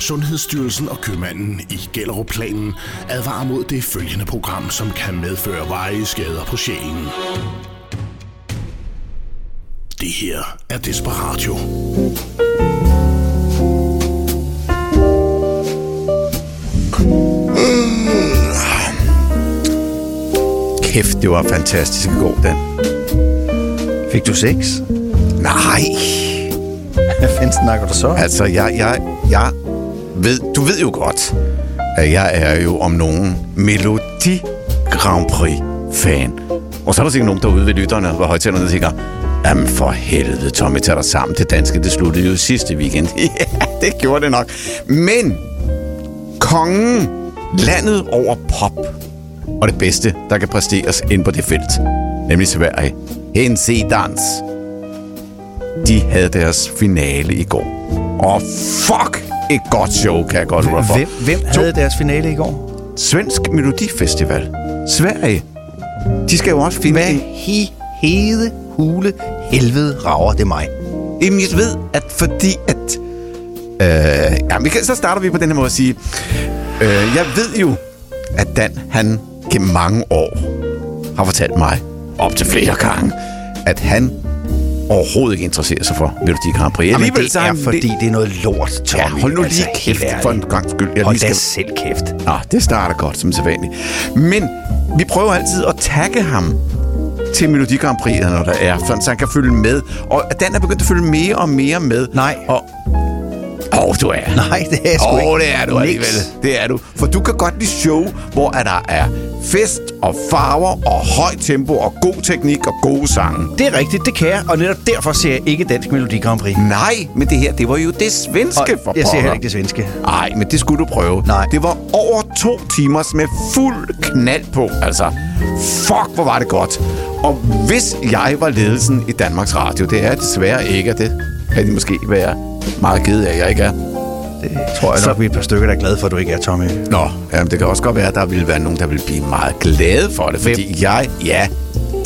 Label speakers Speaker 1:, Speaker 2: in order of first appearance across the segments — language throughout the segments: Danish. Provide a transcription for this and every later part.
Speaker 1: Sundhedsstyrelsen og købmanden i Gellerup-planen advarer mod det følgende program, som kan medføre veje skader på sjælen. Det her er Desperatio.
Speaker 2: Kæft, det var fantastisk i går, den.
Speaker 3: Fik du sex?
Speaker 2: Nej,
Speaker 3: Hvad fanden snakker du så?
Speaker 2: altså, jeg, jeg, jeg ved, du ved jo godt, at jeg er jo om nogen Melodi Grand Prix-fan. Og så er der sikkert nogen derude ved lytterne, hvor højtalerne tænker, Jamen for helvede, Tommy, tag dig sammen. Det danske, det sluttede jo sidste weekend. ja, det gjorde det nok. Men kongen, landet over pop, og det bedste, der kan præsteres ind på det felt, nemlig Sverige, NC Dans, de havde deres finale i går. Og fuck, et godt show, kan jeg godt for.
Speaker 3: Hvem, hvem havde deres finale i går?
Speaker 2: Svensk Melodifestival. Sverige. De skal jo også finde
Speaker 3: Hvad he, hede, hule, helvede rager det mig?
Speaker 2: Jamen, jeg ved, at fordi at... Øh, ja, vi kan, så starter vi på den her måde at sige... Øh, jeg ved jo, at Dan, han gennem mange år har fortalt mig, op til flere gange, at han overhovedet ikke interesserer sig for Melodi Grand Prix.
Speaker 3: Jamen, det er fordi, det er noget lort, Tommy.
Speaker 2: Ja, hold nu lige
Speaker 3: Altså,
Speaker 2: kæft
Speaker 3: helt
Speaker 2: for en gang skyld. Jeg
Speaker 3: Hold
Speaker 2: lige
Speaker 3: da
Speaker 2: skal...
Speaker 3: selv kæft.
Speaker 2: Nå, det starter godt, som sædvanligt. Men vi prøver altid at tagge ham til Melodi Grand Prix, når der er, så han kan følge med. Og Dan er begyndt at følge mere og mere med.
Speaker 3: Nej.
Speaker 2: Og, Åh, oh, du er.
Speaker 3: Nej, det er jeg sgu
Speaker 2: Åh,
Speaker 3: ikke.
Speaker 2: oh, det er du
Speaker 3: Niks.
Speaker 2: alligevel. Det er du. For du kan godt lide show, hvor at der er fest og farver og højt tempo og god teknik og gode sange.
Speaker 3: Det er rigtigt, det kan jeg, og netop derfor ser jeg ikke Dansk Melodi Grand Prix.
Speaker 2: Nej, men det her, det var jo det svenske for
Speaker 3: jeg ser heller ikke det svenske.
Speaker 2: Nej, men det skulle du prøve.
Speaker 3: Nej.
Speaker 2: Det var over to timers med fuld knald på. Altså, fuck, hvor var det godt. Og hvis jeg var ledelsen i Danmarks Radio, det er jeg desværre ikke, og det kan de måske være meget kede af, at jeg ikke er.
Speaker 3: Det tror jeg
Speaker 2: Så-
Speaker 3: nok, vi er et par stykker, der er glade for, at du ikke er, Tommy.
Speaker 2: Nå, jamen, det kan også godt være, at der ville være nogen, der ville blive meget glade for det, fordi jeg, ja,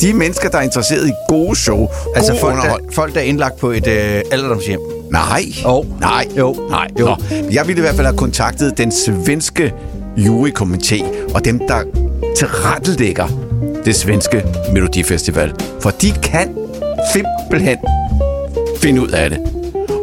Speaker 2: de mennesker, der er interesseret i gode show,
Speaker 3: Altså
Speaker 2: god
Speaker 3: folk der, folk, der er indlagt på et øh, alderdomshjem.
Speaker 2: Nej.
Speaker 3: Jo.
Speaker 2: Nej.
Speaker 3: Jo.
Speaker 2: Nej.
Speaker 3: Jo.
Speaker 2: Nå. Jeg ville i hvert fald have kontaktet den svenske jurykomité og dem, der tilrettelægger det svenske Melodifestival. For de kan simpelthen finde ud af det.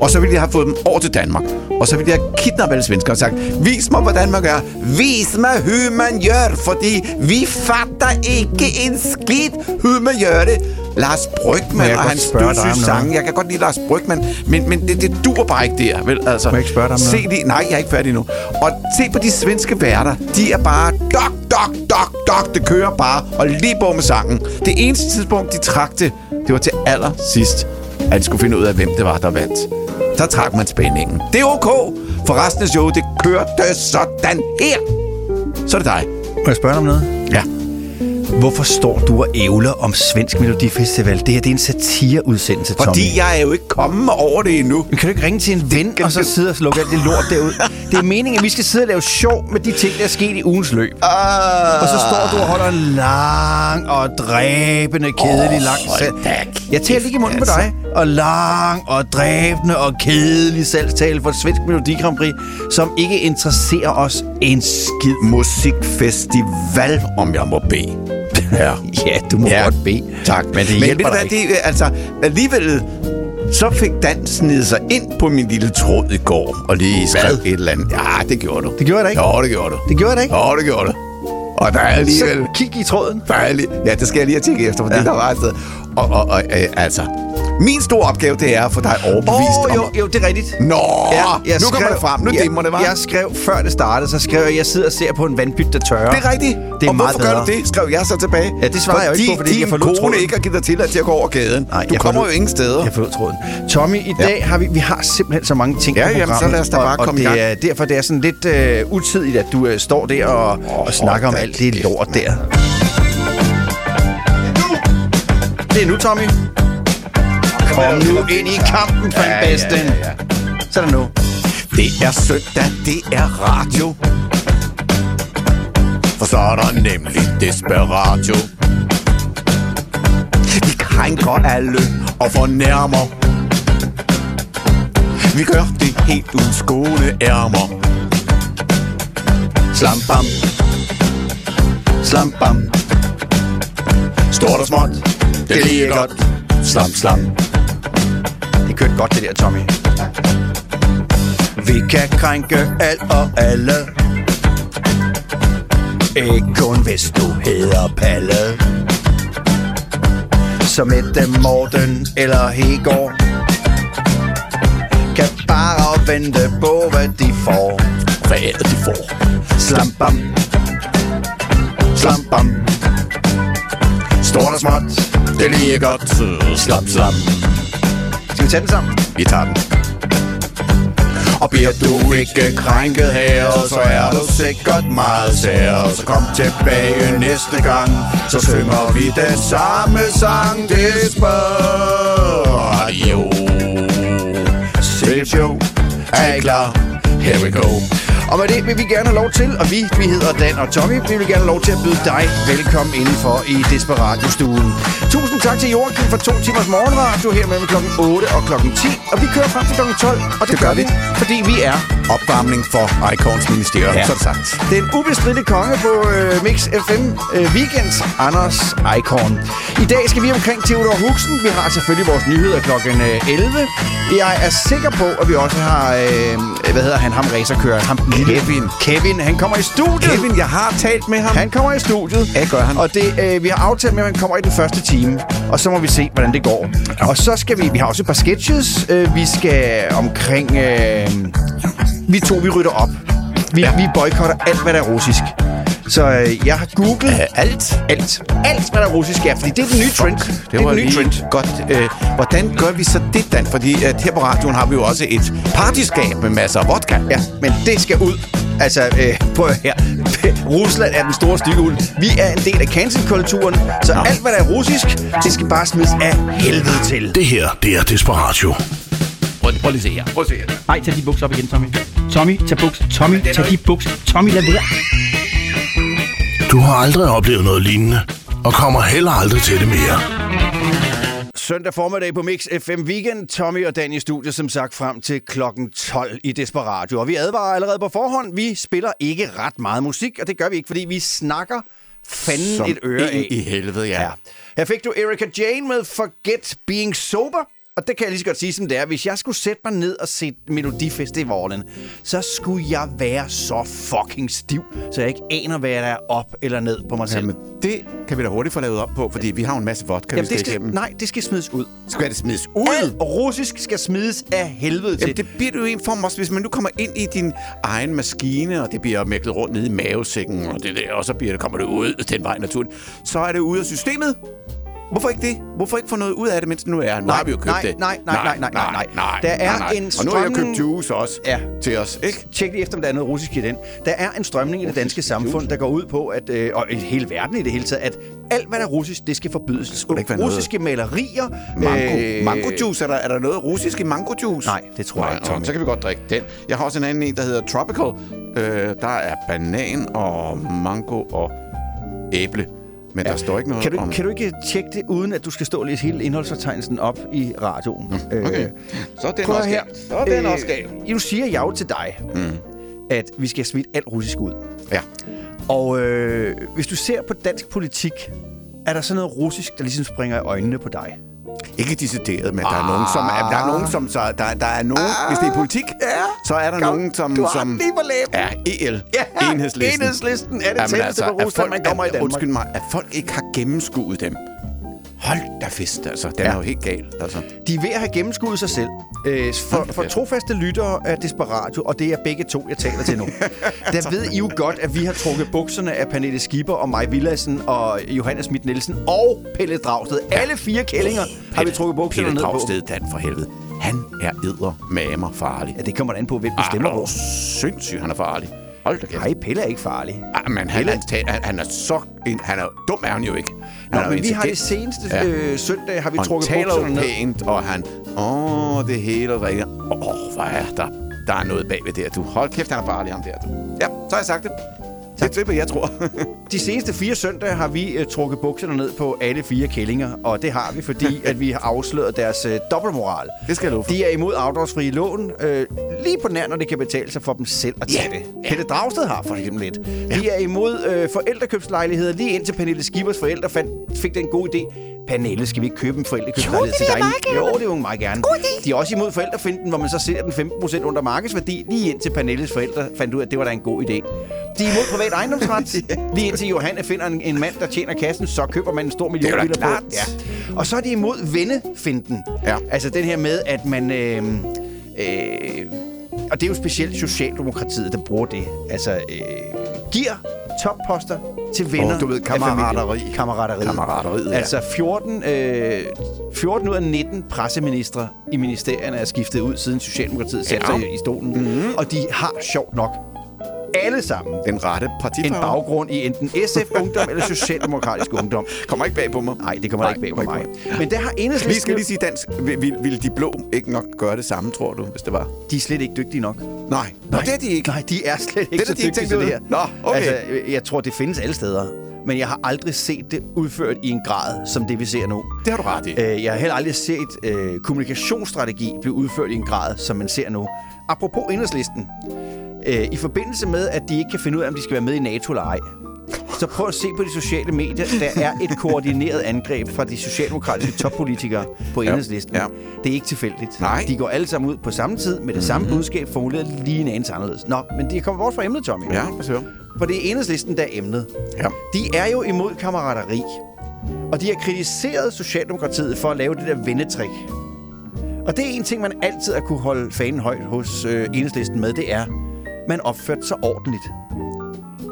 Speaker 2: Og så ville jeg have fået dem over til Danmark. Og så ville jeg have kidnappet alle svensker og sagt, vis mig, hvordan man gør. Vis mig, hur man gør, fordi vi fatter ikke en skid, hur man gør det. Lars Brygman og hans dødssyge sange. Jeg kan godt lide Lars Brygman, men, men det, det dur bare ikke der, vel? Altså,
Speaker 3: Må jeg ikke spørge dig om
Speaker 2: se
Speaker 3: noget?
Speaker 2: de, Nej, jeg er ikke færdig endnu. Og se på de svenske værter. De er bare dok, dok, dok, dok. Det kører bare, og lige på med sangen. Det eneste tidspunkt, de trak det, det var til allersidst, at de skulle finde ud af, hvem det var, der vandt. Så trak man spændingen. Det er ok, for resten af showet, det kørte sådan her. Så er det dig.
Speaker 3: Må jeg spørge dig om noget?
Speaker 2: Ja.
Speaker 3: Hvorfor står du og ævler om Svensk Melodifestival? Det her det er en satireiudsendelse, Tommy.
Speaker 2: Fordi jeg er jo ikke kommet over det endnu.
Speaker 3: Men kan du ikke ringe til en ven, og så sidde og lukke alt det lort derud? Det er meningen, at vi skal sidde og lave sjov med de ting, der er sket i ugens løb.
Speaker 2: Uh,
Speaker 3: Og så står du og holder en lang og dræbende, kedelig
Speaker 2: Åh,
Speaker 3: lang salg. Jeg taler ikke i munden på
Speaker 2: altså.
Speaker 3: dig. Og lang og dræbende og kedelig salgstale for Svensk Melodi Grand Prix, som ikke interesserer os en skid.
Speaker 2: musikfestival, om jeg må bede. Ja.
Speaker 3: Ja, du må
Speaker 2: Ja.
Speaker 3: godt bede.
Speaker 2: Tak.
Speaker 3: Men det
Speaker 2: Men
Speaker 3: hjælper
Speaker 2: du
Speaker 3: dig
Speaker 2: hvad, det, øh, altså, alligevel, så fik Dan snedet sig ind på min lille tråd i går, og lige skrev et eller andet. Ja, det gjorde du.
Speaker 3: Det gjorde da ikke.
Speaker 2: Jo, det gjorde du.
Speaker 3: Det gjorde da ikke.
Speaker 2: Jo, det gjorde du. Og der er alligevel...
Speaker 3: Så kig i tråden.
Speaker 2: Der er lige, ja, det skal jeg lige have tjekket efter, for ja.
Speaker 3: Ja.
Speaker 2: der var et sted. Og, og, og øh, altså, min store opgave, det er at få dig overbevist om...
Speaker 3: jo, jo, det er rigtigt.
Speaker 2: Nå,
Speaker 3: jeg
Speaker 2: nu kommer det frem. Nu
Speaker 3: jeg,
Speaker 2: dimmer det, var.
Speaker 3: Jeg skrev, før det startede, så skrev jeg, at jeg sidder og ser på en vandpyt, der tørrer.
Speaker 2: Det er rigtigt.
Speaker 3: Det er
Speaker 2: og
Speaker 3: meget
Speaker 2: hvorfor gør du
Speaker 3: bedre.
Speaker 2: det, skrev jeg så tilbage.
Speaker 3: Ja, det svarer jeg jo ikke på, fordi jeg forlod tråden.
Speaker 2: ikke har givet dig til at til at gå over gaden.
Speaker 3: Nej,
Speaker 2: du
Speaker 3: jeg
Speaker 2: kommer
Speaker 3: forlod-
Speaker 2: jo ingen steder.
Speaker 3: Jeg forlod tråden. Tommy, i
Speaker 2: Ja.
Speaker 3: dag har vi, vi har simpelthen så mange ting
Speaker 2: Ja,
Speaker 3: på
Speaker 2: jamen, så lad os da bare
Speaker 3: og,
Speaker 2: komme
Speaker 3: og det
Speaker 2: gang.
Speaker 3: er derfor, det er sådan lidt øh, utidigt, at du øh, står der og,
Speaker 2: Åh,
Speaker 3: og snakker om alt det lort der. Det er nu, Tommy. Kom nu ind i kampen, Frank
Speaker 2: Ja, ja,
Speaker 3: Basten.
Speaker 2: ja, ja.
Speaker 3: Sådan nu.
Speaker 2: Det er søndag, det er radio. For så er der nemlig Desperatio. Vi krænker alle og fornærmer. Vi gør det helt uden skåne ærmer.
Speaker 3: Slam bam. Slam bam. Stort og småt. Det er lige godt. Slam slam. Det kørte godt det der, Tommy. Vi kan krænke alt og alle. Ikke kun hvis du hedder Palle. Som Mette Morten eller Hegård. Kan bare vente på, hvad de får.
Speaker 2: Hvad er det, de får?
Speaker 3: Slam bam. Slam bam. Stort og småt.
Speaker 2: Det er lige godt.
Speaker 3: Slam slam. Skal vi tage den sammen?
Speaker 2: Vi tager den. Og bliver du ikke krænket her, så er du sikkert meget sær. Så kom tilbage næste gang, så synger vi den samme sang. Det spørger jo. Er I klar? Here we go.
Speaker 3: Og med det vil vi gerne have lov til, og vi, vi hedder Dan og Tommy, vi vil gerne have lov til at byde dig velkommen indenfor i Desperatio-stuen. Tusind tak til Joachim for to timers morgenradio her mellem klokken 8 og klokken 10. Og vi kører frem til klokken 12, og det, det gør vi, fordi vi er
Speaker 2: Opvarmning for Icons Ministerium,
Speaker 3: Ja.
Speaker 2: er det sagt.
Speaker 3: den ubestridte konge på øh, Mix FM øh, Weekends, Anders Icon. I dag skal vi omkring Theodor Huxen. Vi har selvfølgelig vores nyheder klokken øh, 11. Jeg er sikker på, at vi også har, øh, hvad hedder han, ham racerkøren, ham
Speaker 2: Kevin.
Speaker 3: Kevin, han kommer i studiet.
Speaker 2: Kevin, jeg har talt med ham.
Speaker 3: Han kommer i studiet.
Speaker 2: Ja, gør han.
Speaker 3: Og det, øh, vi har aftalt med, at han kommer i den første time. Og så må vi se, hvordan det går. Ja. Og så skal vi... Vi har også et par sketches. Øh, vi skal omkring... Øh, vi to, vi rydder op. Vi. Ja. vi boykotter alt, hvad der er russisk. Så øh, jeg har googlet
Speaker 2: Øh, alt?
Speaker 3: alt. Alt, hvad der er russisk er, fordi det er den nye trend. Det,
Speaker 2: Det
Speaker 3: er
Speaker 2: var
Speaker 3: den nye
Speaker 2: lige
Speaker 3: trend.
Speaker 2: godt. Øh, hvordan gør vi så det, Dan? Fordi at her på radioen har vi jo også et partyskab med masser af vodka.
Speaker 3: Ja, men det skal ud. Altså, øh, prøv at her. Rusland er den store stykke Vi er en del af cancel-kulturen, så alt, hvad der er russisk, det skal bare smides af helvede til.
Speaker 1: Det her, det er Desperatio.
Speaker 2: Prøv, prøv lige at se her. Prøv at se her.
Speaker 4: Nej, tag de bukser op igen, Tommy. Tommy, tag buks. Tommy, tag de bukser. Tommy, lad være.
Speaker 1: Du har aldrig oplevet noget lignende, og kommer heller aldrig til det mere.
Speaker 3: Søndag formiddag på Mix FM Weekend. Tommy og Dan i studiet, som sagt, frem til klokken 12 i Desperatio. Og vi advarer allerede på forhånd. Vi spiller ikke ret meget musik, og det gør vi ikke, fordi vi snakker fanden
Speaker 2: Som
Speaker 3: et øre af.
Speaker 2: i helvede, ja.
Speaker 3: Ja. Her fik du Erika Jane med Forget Being Sober. Og det kan jeg lige så godt sige, som det er. Hvis jeg skulle sætte mig ned og se Melodifestivalen, så skulle jeg være så fucking stiv, så jeg ikke aner, hvad der er op eller ned på mig selv.
Speaker 2: Jamen, det kan vi da hurtigt få lavet op på, fordi vi har en masse vodka,
Speaker 3: Jamen,
Speaker 2: vi skal,
Speaker 3: det skal,
Speaker 2: igennem.
Speaker 3: nej, det skal smides ud.
Speaker 2: Skal det smides ud?
Speaker 3: Alt russisk skal smides af helvede til.
Speaker 2: Jamen, det bliver du jo en form også, hvis man nu kommer ind i din egen maskine, og det bliver mæklet rundt nede i mavesækken, og, det der, og så bliver det, kommer det ud den vej naturligt. Så er det ude af systemet. Hvorfor ikke det? Hvorfor ikke få noget ud af det, mens det nu er? Nu
Speaker 3: Nej,
Speaker 2: har vi jo købt
Speaker 3: nej,
Speaker 2: det.
Speaker 3: nej, nej, nej, nej, nej, nej. Der er en
Speaker 2: Og nu har jeg
Speaker 3: strømning-
Speaker 2: købt juice også
Speaker 3: Ja.
Speaker 2: til os, ikke?
Speaker 3: Tjek lige efter, om der er noget russisk i den. Der er en strømning i det danske samfund, der går ud på, at, øh, og i hele verden i det hele taget, at alt, hvad der er russisk, det skal forbydes. Det
Speaker 2: ikke være noget-
Speaker 3: Russiske malerier.
Speaker 2: Mango.
Speaker 3: øh,
Speaker 2: mango juice, er der, er der noget russisk i mango juice?
Speaker 3: Nej, det tror jeg ikke.
Speaker 2: Så kan vi godt drikke den. Jeg har også en anden en, der hedder Tropical. Øh, der er banan og mango og æble. Men ja. der står ikke noget
Speaker 3: Kan du,
Speaker 2: om...
Speaker 3: kan du ikke tjekke det, uden at du skal stå og læse hele indholdsfortegnelsen op i radioen? Øh,
Speaker 2: Okay. Så er den også
Speaker 3: her.
Speaker 2: Så er den også gal.
Speaker 3: Nu siger jeg jo til dig, mm. at vi skal smide alt russisk ud.
Speaker 2: Ja.
Speaker 3: Og øh, hvis du ser på dansk politik, er der så noget russisk, der ligesom springer i øjnene på dig?
Speaker 2: Ikke decideret, men der er nogen, som... Er, der er nogen, som... Så, der, der er nogen... Hvis det er politik,
Speaker 3: Ja.
Speaker 2: så er der
Speaker 3: Kom,
Speaker 2: nogen, som...
Speaker 3: du har
Speaker 2: som
Speaker 3: lige på læben.
Speaker 2: Ja, EL.
Speaker 3: Ja,
Speaker 2: Enhedslisten.
Speaker 3: Enhedslisten er det tætteste
Speaker 2: altså,
Speaker 3: på Rusland, man kommer i Danmark.
Speaker 2: Undskyld mig, at folk ikke har gennemskuet dem. Hold da fest, altså. Den
Speaker 3: Ja.
Speaker 2: er jo helt gal, altså.
Speaker 3: De er ved at have gennemskuddet sig selv. Øh, for, for trofaste lyttere af Desperatio, og det er begge to, jeg taler til nu. der ved I jo godt, at vi har trukket bukserne af Pernille Skipper og Maj Villassen og Johannes Schmidt Nielsen og Pelle Dragsted. Alle fire kællinger har vi trukket bukserne
Speaker 2: Pelle
Speaker 3: ned på.
Speaker 2: Dragsted, Dan for helvede. Han er edder mamer farlig.
Speaker 3: Ja, det kommer an på, hvem du
Speaker 2: Ah,
Speaker 3: stemmer
Speaker 2: er
Speaker 3: på.
Speaker 2: sindssygt, han er farlig. Hold da kæft.
Speaker 3: Nej, Pelle er ikke farlig.
Speaker 2: Ah, men han er, han, han er så... En, han er dum er han jo ikke.
Speaker 3: Nå,
Speaker 2: Han jo
Speaker 3: men vi har det seneste
Speaker 2: Ja.
Speaker 3: øh, søndag, har vi
Speaker 2: Og
Speaker 3: trukket bukserne ned.
Speaker 2: pænt, og han... Åh, det hele rigtigt. Åh, hvad er der? Der er noget bagved der, du. Hold kæft, han er farlig, ham der. Du. Ja, så har jeg sagt det. Tak. Det er jeg tror.
Speaker 3: De seneste fire søndage har vi uh, trukket bukserne ned på alle fire kællinger, og det har vi, fordi at vi har afsløret deres uh, dobbeltmoral.
Speaker 2: Det skal jeg love for.
Speaker 3: De er imod afdragsfrie lån, uh, lige på nær, når det kan betale sig for dem selv at tage
Speaker 2: Ja,
Speaker 3: det.
Speaker 2: ja.
Speaker 3: Pelle Dragsted har for eksempel lidt. De er imod uh, forældrekøbslejligheder, lige indtil Pernille Skibers forældre fandt, fik den gode idé. Pernille, skal vi ikke købe en forældrekøbslejlighed til dig? Jo, det vil hun meget gerne. De er også imod forældrefinden, hvor man så sælger den 15% under markedsværdi, lige indtil Pernilles forældre fandt ud af, at det var da en god idé. De er imod privat ejendomsret. Lige indtil Johanne finder en, en mand, der tjener kassen, så køber man en stor millionvilla på. Ja. Og så er de imod vennefinden.
Speaker 2: Ja.
Speaker 3: Altså den her med, at man... Øh, øh, og det er jo specielt Socialdemokratiet, der bruger det. Altså, øh, giver topposter til venner
Speaker 2: Åh, du ved, kammerateri.
Speaker 3: familien. Kammerateri.
Speaker 2: Kammerateriet, ja.
Speaker 3: Altså 14, øh, 14 ud af 19 presseministre i ministerierne er skiftet ud, siden Socialdemokratiet satte
Speaker 2: Ja.
Speaker 3: sig i stolen. Mm-hmm. Og de har sjovt nok alle sammen
Speaker 2: Den rette
Speaker 3: en
Speaker 2: partifarve.
Speaker 3: baggrund i enten SF-ungdom eller Socialdemokratisk ungdom.
Speaker 2: Kommer ikke bag på mig.
Speaker 3: Nej, det kommer ikke bag på mig.
Speaker 2: kommer
Speaker 3: Men der har
Speaker 2: Vi
Speaker 3: enhedslisten...
Speaker 2: skal lige sige dansk. Vil, vil, de blå ikke nok gøre det samme, tror du, hvis det var?
Speaker 3: De er slet ikke dygtige nok.
Speaker 2: Nej. Nå, det er de ikke.
Speaker 3: Nej, de er slet ikke
Speaker 2: Det er
Speaker 3: så
Speaker 2: de ikke
Speaker 3: dygtige til det her.
Speaker 2: Nå, okay.
Speaker 3: Altså, jeg tror, det findes alle steder. Men jeg har aldrig set det udført i en grad, som det vi ser nu.
Speaker 2: Det har du ret i.
Speaker 3: Øh, Jeg har heller aldrig set øh, kommunikationsstrategi blive udført i en grad, som man ser nu. Apropos enhedslisten. Øh, I forbindelse med, at de ikke kan finde ud af, om de skal være med i NATO eller ej, så prøv at se på de sociale medier. Der er et koordineret angreb fra de socialdemokratiske toppolitikere på enhedslisten.
Speaker 2: ja.
Speaker 3: Det er ikke tilfældigt.
Speaker 2: Nej. Mhm.
Speaker 3: De går alle sammen ud på samme tid med det samme budskab, formuleret lige en anelse anderledes. Nå, men de kommer bort fra emnet, Tommy.
Speaker 2: Ja, hvad?
Speaker 3: For det er enhedslisten, der er emnet.
Speaker 2: Ja.
Speaker 3: De er jo imod kammerateri. Og de har kritiseret Socialdemokratiet for at lave det der vendetrik. Og det er en ting, man altid har kunne holde fanen højt hos øh, enhedslisten med, det er, man opførte sig ordentligt.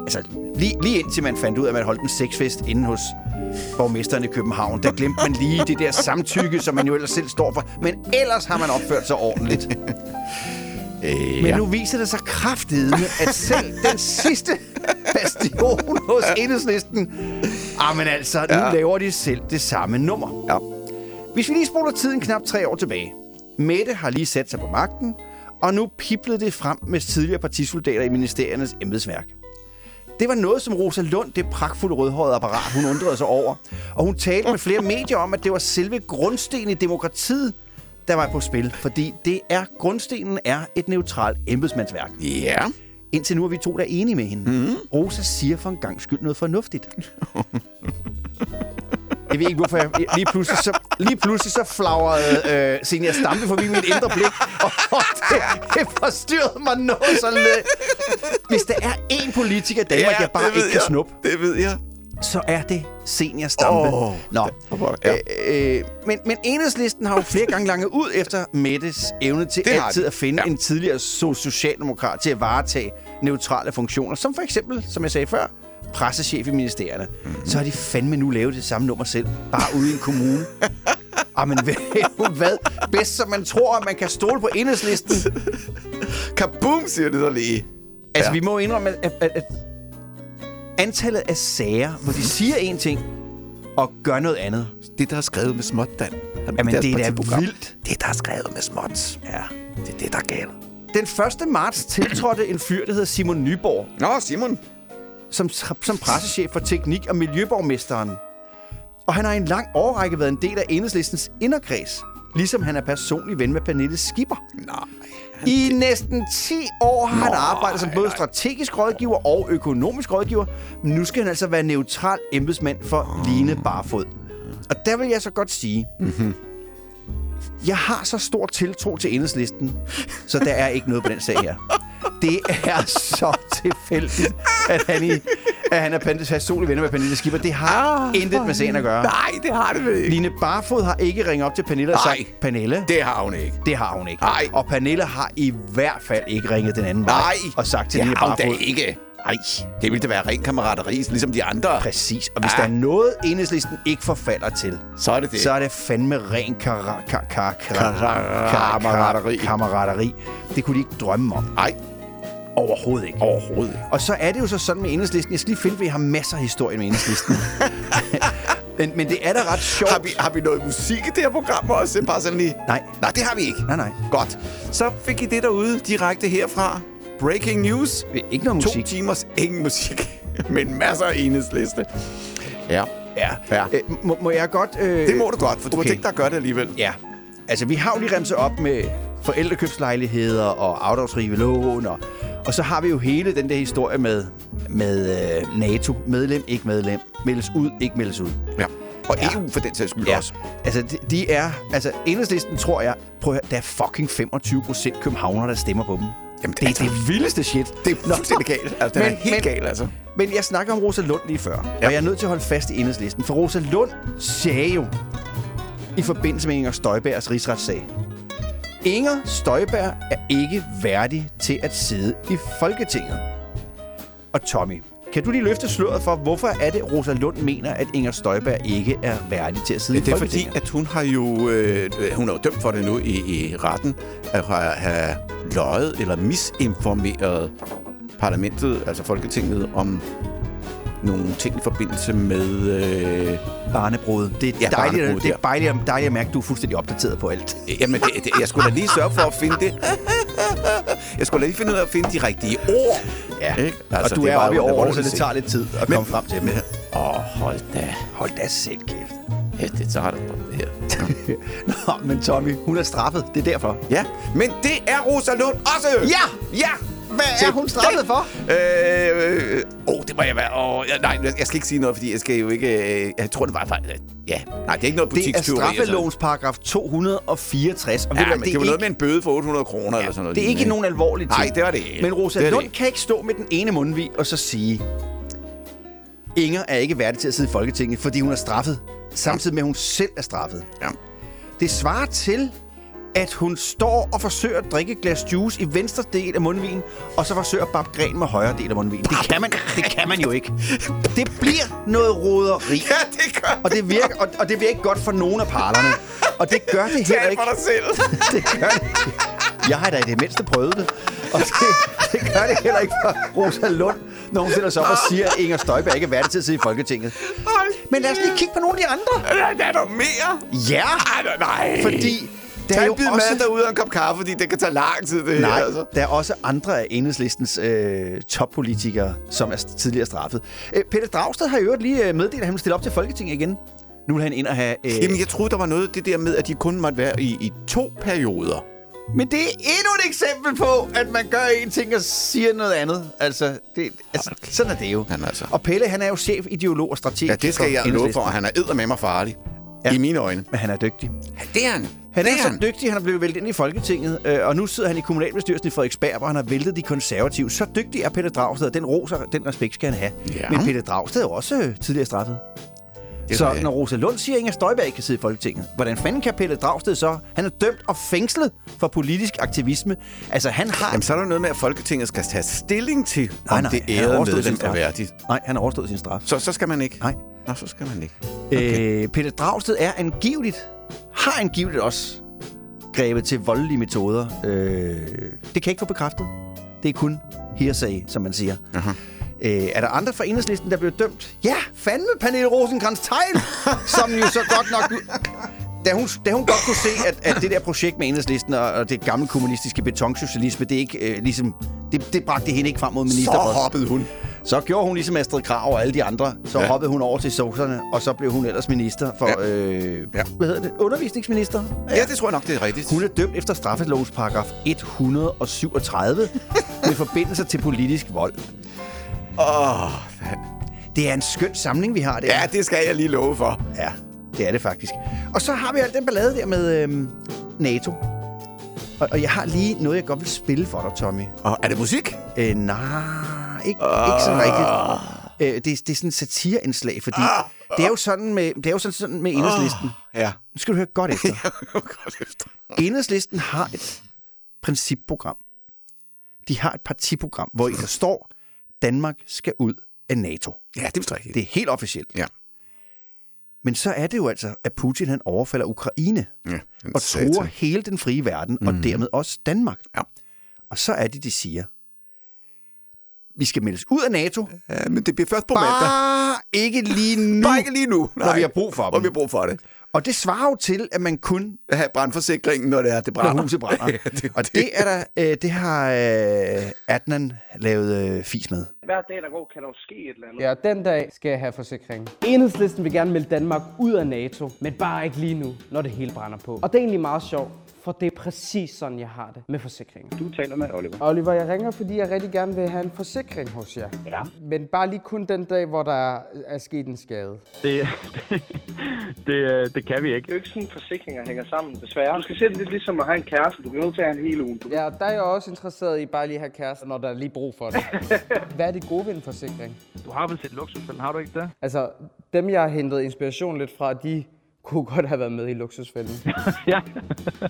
Speaker 3: Altså, lige, lige indtil man fandt ud af, at man holdt en sexfest inde hos borgmesteren i København, der glemte man lige det der samtykke, som man jo ellers selv står for. Men ellers har man opført sig ordentligt.
Speaker 2: Øh,
Speaker 3: Men nu viser det sig kraftedeme, at selv den sidste bastion hos enhedslisten... Ah, men altså, nu
Speaker 2: Ja.
Speaker 3: laver de selv det samme nummer.
Speaker 2: Ja.
Speaker 3: Hvis vi lige spoler tiden knap tre år tilbage. Mette har lige sat sig på magten, og nu piblede det frem med tidligere partisoldater i ministeriernes embedsværk. Det var noget, som Rosa Lund, det pragtfulde rødhårede apparat, hun undrede sig over. Og hun talte med flere medier om, at det var selve grundstenen i demokratiet, der var på spil. Fordi det er, grundstenen er et neutralt embedsmandsværk.
Speaker 2: Ja.
Speaker 3: Indtil nu er vi to, der er enige med hende. Mm. Rosa siger for en gang skyld noget fornuftigt. Jeg ved ikke, hvorfor jeg lige pludselig så, lige pludselig så flagrede øh, Senior Stampe forbi mit indre blik, og, og det, det forstyrrede mig noget så lidt. Hvis der er én politiker i Danmark, ja, jeg bare ikke kan
Speaker 2: jeg.
Speaker 3: snuppe,
Speaker 2: Det ved jeg.
Speaker 3: så er det Senior Stampe.
Speaker 2: Åh,
Speaker 3: Nå,
Speaker 2: ja.
Speaker 3: øh, øh, men, men enhedslisten har jo flere gange langet ud efter Mettes evne til
Speaker 2: Det
Speaker 3: altid at finde
Speaker 2: Ja.
Speaker 3: en tidligere so- socialdemokrat til at varetage neutrale funktioner, som for eksempel, som jeg sagde før, pressechef i ministerierne.
Speaker 2: Mhm.
Speaker 3: Mm-hmm. Så har de fandme nu lavet det samme nummer selv, bare ude i en kommune. Jamen, hvad? Bedst som man tror, at man kan stole på enhedslisten.
Speaker 2: Kaboom, siger det så lige.
Speaker 3: Altså,
Speaker 2: Ja.
Speaker 3: vi må indrømme, at, at, at, antallet af sager, hvor de siger én ting og gør noget andet,
Speaker 2: Det, der er skrevet med småt, Dan.
Speaker 3: Jamen, det er da vildt.
Speaker 2: Det, der er skrevet med småt.
Speaker 3: Ja.
Speaker 2: Det er det, der er galt.
Speaker 3: Den 1. marts tiltrådte en fyr, der hedder Simon Nyborg,
Speaker 2: Nå, Simon.
Speaker 3: Som, som pressechef for teknik- og miljøborgmesteren. Og han har i en lang årrække været en del af enhedslistens inderkreds, ligesom han er personlig ven med Pernille Skipper.
Speaker 2: Nej.
Speaker 3: I næsten 10 år har han arbejdet som både strategisk rådgiver og økonomisk rådgiver, men nu skal han altså være neutral embedsmand for Line Barfod. Og der vil jeg så godt sige, mm-hmm. jeg har så stor tiltro til enhedslisten, så der er ikke noget på den sag her. Det er så tilfældigt, at han, i, at han er personlig venner med Pernille Skipper. Det har
Speaker 2: Ah,
Speaker 3: intet med sagen at gøre.
Speaker 2: Nej, det har det vel ikke.
Speaker 3: Line Barfod har ikke ringet op til Pernille og
Speaker 2: Nej.
Speaker 3: sagt, Pernille,
Speaker 2: Det har hun ikke.
Speaker 3: det har hun ikke.
Speaker 2: Nej.
Speaker 3: Og Pernille har i hvert fald ikke ringet den anden vej.
Speaker 2: Nej.
Speaker 3: Og sagt til
Speaker 2: det
Speaker 3: Line
Speaker 2: har
Speaker 3: Barfod.
Speaker 2: ikke. Nej, det ville da være ren kammerateri, ligesom de andre.
Speaker 3: Præcis. Og hvis
Speaker 2: Ja.
Speaker 3: der er noget, enhedslisten ikke forfalder til,
Speaker 2: Så er det det.
Speaker 3: så er det fandme ren
Speaker 2: kammerateri.
Speaker 3: kammerateri. Det kunne de ikke drømme om.
Speaker 2: Nej,
Speaker 3: Overhovedet ikke.
Speaker 2: overhovedet ikke.
Speaker 3: Og så er det jo så sådan med enhedslisten. Jeg skal lige finde, for jeg har masser af historie med enhedslisten. men, men det er da ret sjovt.
Speaker 2: Har vi, har vi noget musik i det her program også? Bare sådan lige...
Speaker 3: Nej.
Speaker 2: Nej, det har vi ikke.
Speaker 3: Nej, nej.
Speaker 2: Godt. Så fik I det derude direkte herfra. Breaking news.
Speaker 3: Ikke noget
Speaker 2: To
Speaker 3: musik.
Speaker 2: timers ingen musik. Men masser af enhedsliste. Ja.
Speaker 3: Ja.
Speaker 2: Ja.
Speaker 3: Øh, må, må jeg godt... Øh,
Speaker 2: Det må du godt, for du
Speaker 3: okay.
Speaker 2: har tænkt dig at gøre det alligevel.
Speaker 3: Ja. Altså, vi har jo lige remset op med forældrekøbslejligheder og afdragsrige lån, og, og så har vi jo hele den der historie med, med øh, NATO. Medlem, ikke medlem. Meldes ud, ikke meldes ud.
Speaker 2: Ja. Og
Speaker 3: Ja.
Speaker 2: EU for den sags skyld
Speaker 3: Ja,
Speaker 2: også.
Speaker 3: altså de, de er... Altså, enhedslisten tror jeg... Prøv at høre, der er fucking 25 procent københavner, der stemmer på dem.
Speaker 2: Jamen,
Speaker 3: Det er
Speaker 2: altså-
Speaker 3: det vildeste shit.
Speaker 2: Det er fuldstændig galt. Altså,
Speaker 3: Men-
Speaker 2: er helt
Speaker 3: men-
Speaker 2: galt, altså.
Speaker 3: Men jeg snakker om Rosa Lund lige før. Ja. og jeg er nødt til at holde fast i enhedslisten, for Rosa Lund sagde jo i forbindelse med Inger Støjbergs rigsretssag, Inger Støjberg er ikke værdig til at sidde i Folketinget. Og Tommy, kan du lige løfte sløret for, hvorfor er det, Rosa Lund mener, at Inger Støjberg ikke er værdig til at sidde
Speaker 2: Det
Speaker 3: i
Speaker 2: er fordi,
Speaker 3: Folketinget?
Speaker 2: at hun har jo øh, hun er jo dømt for det nu i, i retten, at have løjet eller misinformeret parlamentet, altså Folketinget, om nogle ting i forbindelse med... Øh,
Speaker 3: Barnebrud. Det er,
Speaker 2: Ja,
Speaker 3: dejligt,
Speaker 2: barnebrud,
Speaker 3: det er dejligt, dejligt at mærke, at du er fuldstændig opdateret på alt.
Speaker 2: jamen, det, det, jeg skulle da lige sørge for at finde det. Jeg skulle da lige finde ud af at finde de rigtige ord.
Speaker 3: Ja,
Speaker 2: Ikke?
Speaker 3: altså, og du
Speaker 2: det
Speaker 3: er oppe i årene, så det tager lidt tid at
Speaker 2: Men-
Speaker 3: komme frem til dem.
Speaker 2: Åh, oh, hold da.
Speaker 3: Hold da selv kæft.
Speaker 2: Ja, det tager det her.
Speaker 3: Nå, men Tommy, hun er straffet. Det er derfor.
Speaker 2: Ja, men det er Rosa Lund også!
Speaker 3: Ja!
Speaker 2: Ja!
Speaker 3: Hvad er hun straffet
Speaker 2: det-
Speaker 3: for?
Speaker 2: Øh, øh, oh, det må jeg være. Oh, ja, nej, jeg skal ikke sige noget, fordi jeg skal jo ikke... Øh, jeg tror, det var faktisk... Ja, nej, det er ikke noget
Speaker 3: Det er
Speaker 2: butikstyveri. altså.
Speaker 3: straffelovens paragraf 264. Og ved
Speaker 2: Ja,
Speaker 3: du hvad,
Speaker 2: men det, var
Speaker 3: er
Speaker 2: noget med en bøde for 800 kroner eller sådan noget.
Speaker 3: det er ikke nogen alvorlig ting.
Speaker 2: Nej, det var det ikke.
Speaker 3: Men Rosa
Speaker 2: Det det
Speaker 3: Lund kan ikke stå med den ene mundvig og så sige, Inger er ikke værdig til at sidde i Folketinget, fordi hun er straffet, samtidig med, at hun selv er straffet.
Speaker 2: Ja.
Speaker 3: Det svarer til, at hun står og forsøger at drikke et glas juice i venstre del af mundvigen, og så forsøger at babbe gren med højre del af mundvigen. Det kan, man, det kan man jo ikke. Det bliver noget roderi.
Speaker 2: Ja, det gør
Speaker 3: Og det, virker, og, og det bliver ikke godt for nogen af parterne. Og det gør det heller
Speaker 2: Tal
Speaker 3: ikke.
Speaker 2: for dig selv.
Speaker 3: Det gør det. Jeg har da i det mindste prøvet det. Og det, det gør det heller ikke for Rosa Lund, når hun sætter sig op og siger, at Inger Støjberg ikke er værdig til at sidde i Folketinget. Men lad os lige kigge på nogle af de andre.
Speaker 2: Der er der mere?
Speaker 3: Ja,
Speaker 2: Ej, nej.
Speaker 3: fordi der
Speaker 2: Tag
Speaker 3: er
Speaker 2: en bid
Speaker 3: også...
Speaker 2: mad derude og en kop kaffe, fordi det kan tage lang tid, det
Speaker 3: Nej,
Speaker 2: her. Altså.
Speaker 3: der er også andre af enhedslistens øh, toppolitikere, som er tidligere straffet. Øh, Peter Dragsted har i øvrigt lige øh, meddelt, at han vil stille op til Folketinget igen. Nu vil han ind og have... Øh,
Speaker 2: Jamen, jeg troede, der var noget det der med, at de kun måtte være i, i to perioder.
Speaker 3: Men det er endnu et eksempel på, at man gør en ting og siger noget andet. Altså, det, altså sådan er det jo.
Speaker 2: Han altså.
Speaker 3: Og Pelle, han er jo chef, ideolog og strateg.
Speaker 2: Ja, det skal jeg love for. Han er eddermame farlig.
Speaker 3: Ja.
Speaker 2: Ja. I mine øjne.
Speaker 3: Men han er dygtig.
Speaker 2: Det er han.
Speaker 3: Han
Speaker 2: det
Speaker 3: er så dygtig, han er blevet væltet ind i Folketinget, øh, og nu sidder han i kommunalbestyrelsen i Frederiksberg, hvor han har væltet de konservative. Så dygtig er Pelle Dragsted, og den roser, den respekt skal han have.
Speaker 2: Ja.
Speaker 3: Men Pelle Dragsted er også øh, tidligere straffet.
Speaker 2: Det
Speaker 3: Så
Speaker 2: er
Speaker 3: når Rosa Lund siger, at Inger Støjberg ikke kan sidde i Folketinget, hvordan fanden kan Pelle Dragsted så? Han er dømt og fængslet for politisk aktivisme. Altså, han har...
Speaker 2: Jamen, så er der noget med, at Folketinget skal tage stilling til,
Speaker 3: Nej,
Speaker 2: om
Speaker 3: nej,
Speaker 2: det
Speaker 3: han
Speaker 2: ærede medlem er værdigt.
Speaker 3: Nej, han har overstået sin straf.
Speaker 2: Så, så skal man ikke?
Speaker 3: Nej.
Speaker 2: Nå, så skal man ikke.
Speaker 3: Okay. Øh, Peter Dragsted er angiveligt, har angiveligt også grebet til voldelige metoder. Øh, det kan jeg ikke få bekræftet. Det er kun hearsay, som man siger.
Speaker 2: Aha.
Speaker 3: Øh, er der andre fra enhedslisten, der blev dømt? Ja, fandme Pernille rosenkrantz teil som jo så godt nok... Da hun, da hun godt kunne se, at, at det der projekt med enhedslisten og, og det gamle kommunistiske betonsocialisme, det, er ikke, øh, ligesom, det, det bragte hende ikke frem mod
Speaker 2: Så
Speaker 3: ministerposten.
Speaker 2: hoppede hun.
Speaker 3: Så gjorde hun ligesom Astrid Krav og alle de andre. Så ja.
Speaker 2: Ja.
Speaker 3: hoppede hun over til sovserne, og så blev hun ellers minister for, ja.
Speaker 2: Ja.
Speaker 3: øh,
Speaker 2: Ja.
Speaker 3: hvad hedder det, undervisningsminister.
Speaker 2: Ja, det tror jeg nok, det er rigtigt.
Speaker 3: Hun er dømt efter straffelovens paragraf 137 med forbindelser til politisk vold.
Speaker 2: Åh,
Speaker 3: Det er en skøn samling, vi har der.
Speaker 2: ja, det skal jeg lige love for.
Speaker 3: ja det er det faktisk. Og så har vi alt den ballade der med øhm, NATO. Og, og jeg har lige noget, jeg godt vil spille for dig, Tommy.
Speaker 2: Og er det musik?
Speaker 3: Øh, nej, ikke, uh. ikke sådan rigtigt. Øh, det, det er sådan et satireindslag, fordi uh. det er jo sådan med, det er jo sådan, sådan med enhedslisten.
Speaker 2: Ja.
Speaker 3: Nu skal du høre godt efter.
Speaker 2: Godt efter.
Speaker 3: Enhedslisten har et principprogram. De har et partiprogram, hvor i der står, Danmark skal ud af NATO.
Speaker 2: Ja, det er rigtigt.
Speaker 3: Det er helt officielt.
Speaker 2: Ja.
Speaker 3: Men så er det jo altså, at Putin han overfalder Ukraine
Speaker 2: Ja,
Speaker 3: og truer hele den frie verden, mm. og dermed også Danmark.
Speaker 2: Ja.
Speaker 3: Og så er det, de siger, vi skal meldes ud af NATO,
Speaker 2: Ja, men det bliver først på mandag.
Speaker 3: bare ikke lige nu,
Speaker 2: Nej, ikke lige nu.
Speaker 3: når
Speaker 2: Nej.
Speaker 3: vi har brug for dem.
Speaker 2: vi har brug for det.
Speaker 3: Og det svarer jo til, at man kun
Speaker 2: Have brandforsikringen, når det er, det
Speaker 3: når
Speaker 2: brænder.
Speaker 3: huset brænder.
Speaker 2: Ja, det,
Speaker 3: Og det er der, øh, det har øh, Adnan lavet øh, fis med.
Speaker 5: Hver dag, der går, kan der jo ske et eller andet.
Speaker 6: Ja, den dag skal jeg have forsikring. Enhedslisten vil gerne melde Danmark ud af NATO, men bare ikke lige nu, når det hele brænder på. Og det er egentlig meget sjovt, for det er præcis sådan, jeg har det med forsikringer.
Speaker 5: Du taler med Oliver.
Speaker 6: Oliver, jeg ringer, fordi jeg rigtig gerne vil have en forsikring hos jer.
Speaker 5: Ja.
Speaker 6: Men bare lige kun den dag, hvor der er- er sket en skade.
Speaker 7: Det, det, øh, det kan vi ikke.
Speaker 5: Det er jo ikke sådan, forsikringer hænger sammen, desværre. Du skal se det lidt ligesom at have en kæreste. Du bliver nødt til at have en hele ugen. Du...
Speaker 6: Ja, der er jeg også interesseret i bare lige at have kærester, når der er lige brug for det. Hvad er det gode ved en forsikring?
Speaker 7: Du har vel set luksusfælden, har du ikke det?
Speaker 6: Altså, dem jeg har hentet inspiration lidt fra, de kunne godt have været med i luksusfælden.
Speaker 7: ja.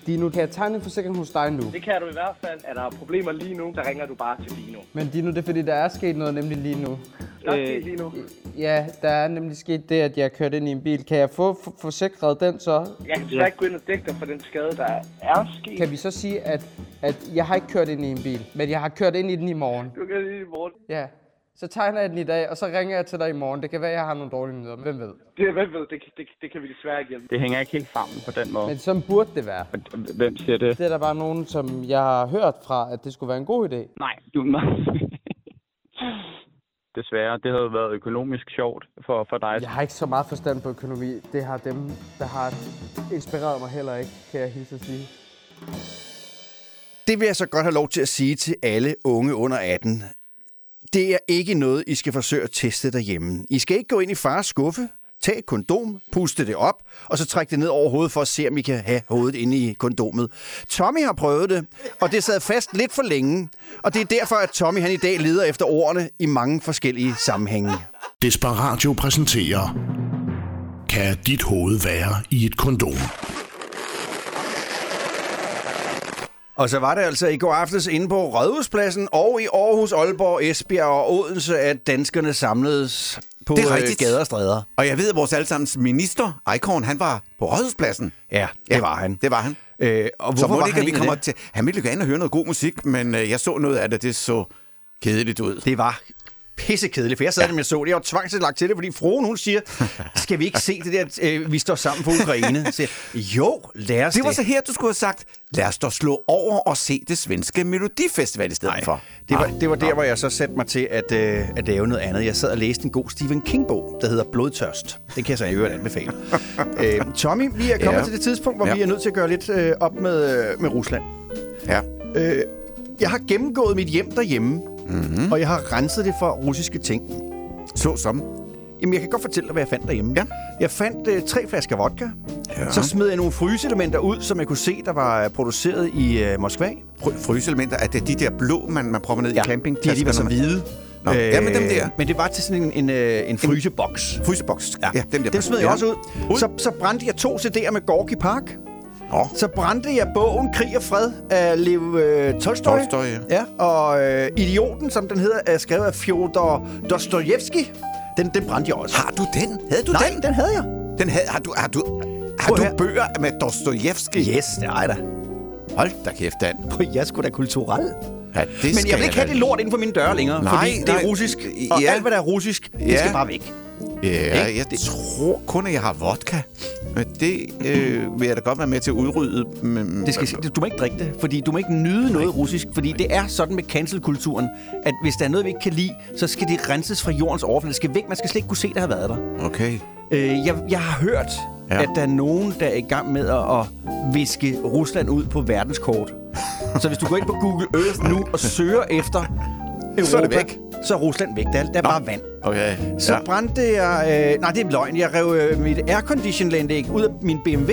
Speaker 6: Dino, kan jeg tegne en forsikring hos dig nu?
Speaker 5: Det kan du i hvert fald. Er der problemer lige nu, så ringer du bare til Dino.
Speaker 6: Men Dino, det er fordi, der er sket noget nemlig lige nu.
Speaker 5: Der er sket lige nu.
Speaker 6: Ja, der er nemlig sket det, at jeg er kørt ind i en bil. Kan jeg få f- forsikret den så?
Speaker 5: Jeg kan desværre ikke gå ind og dække dig for den skade, der er sket.
Speaker 6: Kan vi så sige, at, at jeg har ikke kørt ind i en bil, men jeg har kørt ind i den i morgen?
Speaker 5: Du kan lige i morgen.
Speaker 6: Ja. Så tegner jeg den i dag, og så ringer jeg til dig i morgen. Det kan være, at jeg har nogle dårlige nyheder. Hvem ved?
Speaker 5: Det, hvem ved, det, det, det kan vi desværre ikke hjælpe.
Speaker 7: Det hænger ikke helt sammen på den måde.
Speaker 6: Men sådan burde det være.
Speaker 7: Hvem siger det?
Speaker 6: Det er der bare nogen, som jeg har hørt fra, at det skulle være en god idé.
Speaker 7: Nej, du... Desværre, det havde været økonomisk sjovt for, for dig.
Speaker 6: Jeg har ikke så meget forstand på økonomi. Det har dem, der har inspireret mig heller ikke, kan jeg hilse at sige.
Speaker 3: Det vil jeg så godt have lov til at sige til alle unge under 18. Det er ikke noget, I skal forsøge at teste derhjemme. I skal ikke gå ind i fars skuffe, tage et kondom, puste det op, og så trække det ned over hovedet for at se, om I kan have hovedet inde i kondomet. Tommy har prøvet det, og det sad fast lidt for længe. Og det er derfor, at Tommy han i dag leder efter ordene i mange forskellige sammenhænge.
Speaker 1: Desperatio præsenterer Kan dit hoved være i et kondom?
Speaker 3: Og så var det altså i går aftes inde på Rådhuspladsen og i Aarhus, Aalborg, Esbjerg og Odense, at danskerne samledes på
Speaker 2: Det er
Speaker 3: øh,
Speaker 2: rigtigt.
Speaker 3: gader og stræder.
Speaker 2: Og jeg ved, at vores allesammens minister, Eichhorn, han var på Rådhuspladsen.
Speaker 3: Ja, det var han.
Speaker 2: Det var han.
Speaker 3: Øh, og
Speaker 2: Så må det ikke, at vi kommer
Speaker 3: det?
Speaker 2: til... Han ville jo gerne høre noget god musik, men øh, jeg så noget af det, det så kedeligt ud.
Speaker 3: Det var pissekedeligt, for jeg sad ja. og så det. Jeg var tvangslagt til det, fordi fruen, hun siger, skal vi ikke se det der, øh, vi står sammen for Ukraine? Så jo, lad os
Speaker 2: Det
Speaker 3: det.
Speaker 2: var så her, du skulle have sagt, lad os da slå over og se det svenske Melodifestival i stedet
Speaker 3: Nej,
Speaker 2: for.
Speaker 3: det var, det var der, hvor jeg så satte mig til at, øh, at lave noget andet. Jeg sad og læste en god Stephen King-bog, der hedder Blodtørst. Det kan jeg så i øvrigt anbefale. øh, Tommy, vi er kommet
Speaker 2: Ja.
Speaker 3: til det tidspunkt, hvor
Speaker 2: Ja.
Speaker 3: vi er nødt til at gøre lidt øh, op med, øh, med Rusland.
Speaker 2: Ja.
Speaker 3: Øh, jeg har gennemgået mit hjem derhjemme, mm-hmm. og jeg har renset det for russiske ting.
Speaker 2: Så som.
Speaker 3: Jamen, jeg kan godt fortælle dig, hvad jeg fandt derhjemme.
Speaker 2: Ja.
Speaker 3: Jeg fandt øh, tre flasker vodka.
Speaker 2: Ja.
Speaker 3: Så smed jeg nogle fryseelementer ud, som jeg kunne se, der var øh, produceret i øh, Moskva.
Speaker 2: Fry- Fryseelementer, er det de der blå, man, man propper ned i camping?
Speaker 3: de, de var så hvide.
Speaker 2: Nå, ja, men dem der.
Speaker 3: Men det var til sådan en, en, øh, en fryseboks.
Speaker 2: Fryseboks. Ja, ja dem der.
Speaker 3: Dem smed jeg
Speaker 2: Ja.
Speaker 3: også ud.
Speaker 2: Ud.
Speaker 3: Så, så brændte jeg to CD'er med Gorky Park.
Speaker 2: Nå.
Speaker 3: Så brændte jeg bogen Krig og Fred af Lev øh, Tolstoy.
Speaker 2: Tolstoy, ja.
Speaker 3: ja. Og øh, Idioten, som den hedder, er skrevet af Fyodor Dostojevski. Den, den brændte jeg også.
Speaker 2: Har du den? Havde du
Speaker 3: Nej,
Speaker 2: den?
Speaker 3: den havde jeg.
Speaker 2: Den havde, har du, har du, har du
Speaker 3: her.
Speaker 2: bøger med Dostojevski?
Speaker 3: Yes, det er jeg da.
Speaker 2: Hold da kæft, Dan.
Speaker 3: Jeg er sgu da kulturel.
Speaker 2: Ja, det
Speaker 3: Men jeg vil ikke have det lort inden for mine døre længere,
Speaker 2: Nej,
Speaker 3: fordi det er russisk. Og
Speaker 2: Ja.
Speaker 3: alt, hvad der er russisk, det
Speaker 2: Ja.
Speaker 3: skal bare væk.
Speaker 2: Ja,
Speaker 3: Ikke?
Speaker 2: jeg tror kun, at jeg har vodka. Men det øh, vil jeg da godt være med til at udrydde. Men,
Speaker 3: Det skal, du må ikke drikke det, fordi du må ikke nyde noget russisk, fordi det er sådan med cancelkulturen, at hvis der er noget, vi ikke kan lide, så skal det renses fra jordens overflade. Det skal væk. Man skal slet ikke kunne se, der har været der.
Speaker 2: Okay.
Speaker 3: Øh, jeg, jeg har hørt,
Speaker 2: ja.
Speaker 3: at der er nogen, der er i gang med at, at viske Rusland ud på verdenskort. så hvis du går ind på Google Earth nu og søger efter Europa,
Speaker 2: Så er det væk.
Speaker 3: Så er Rusland væk. Der er, der er bare vand.
Speaker 2: Okay.
Speaker 3: Så ja. brændte jeg... Øh, nej, det er løgn. Jeg rev øh, mit aircondition-anlæg ud af min BMW,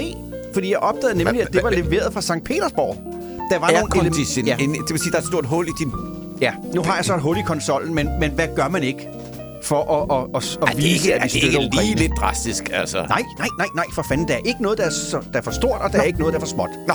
Speaker 3: fordi jeg opdagede nemlig, at det var leveret fra St. Petersborg. Der var nogle Ja,
Speaker 2: Ja. Det vil sige, der er et stort hul i din...
Speaker 3: ja. Nu har jeg så et hul i konsollen, men, men hvad gør man ikke for at, at, at, at
Speaker 2: Er det
Speaker 3: vise,
Speaker 2: ikke,
Speaker 3: at
Speaker 2: er
Speaker 3: vi
Speaker 2: det ikke
Speaker 3: støtter
Speaker 2: lige
Speaker 3: Ukraine?
Speaker 2: lidt drastisk, altså?
Speaker 3: Nej, nej, nej, nej, for fanden. Der er ikke noget, der er, så, der er for stort, og der er ikke noget, der er for småt.
Speaker 2: Nå.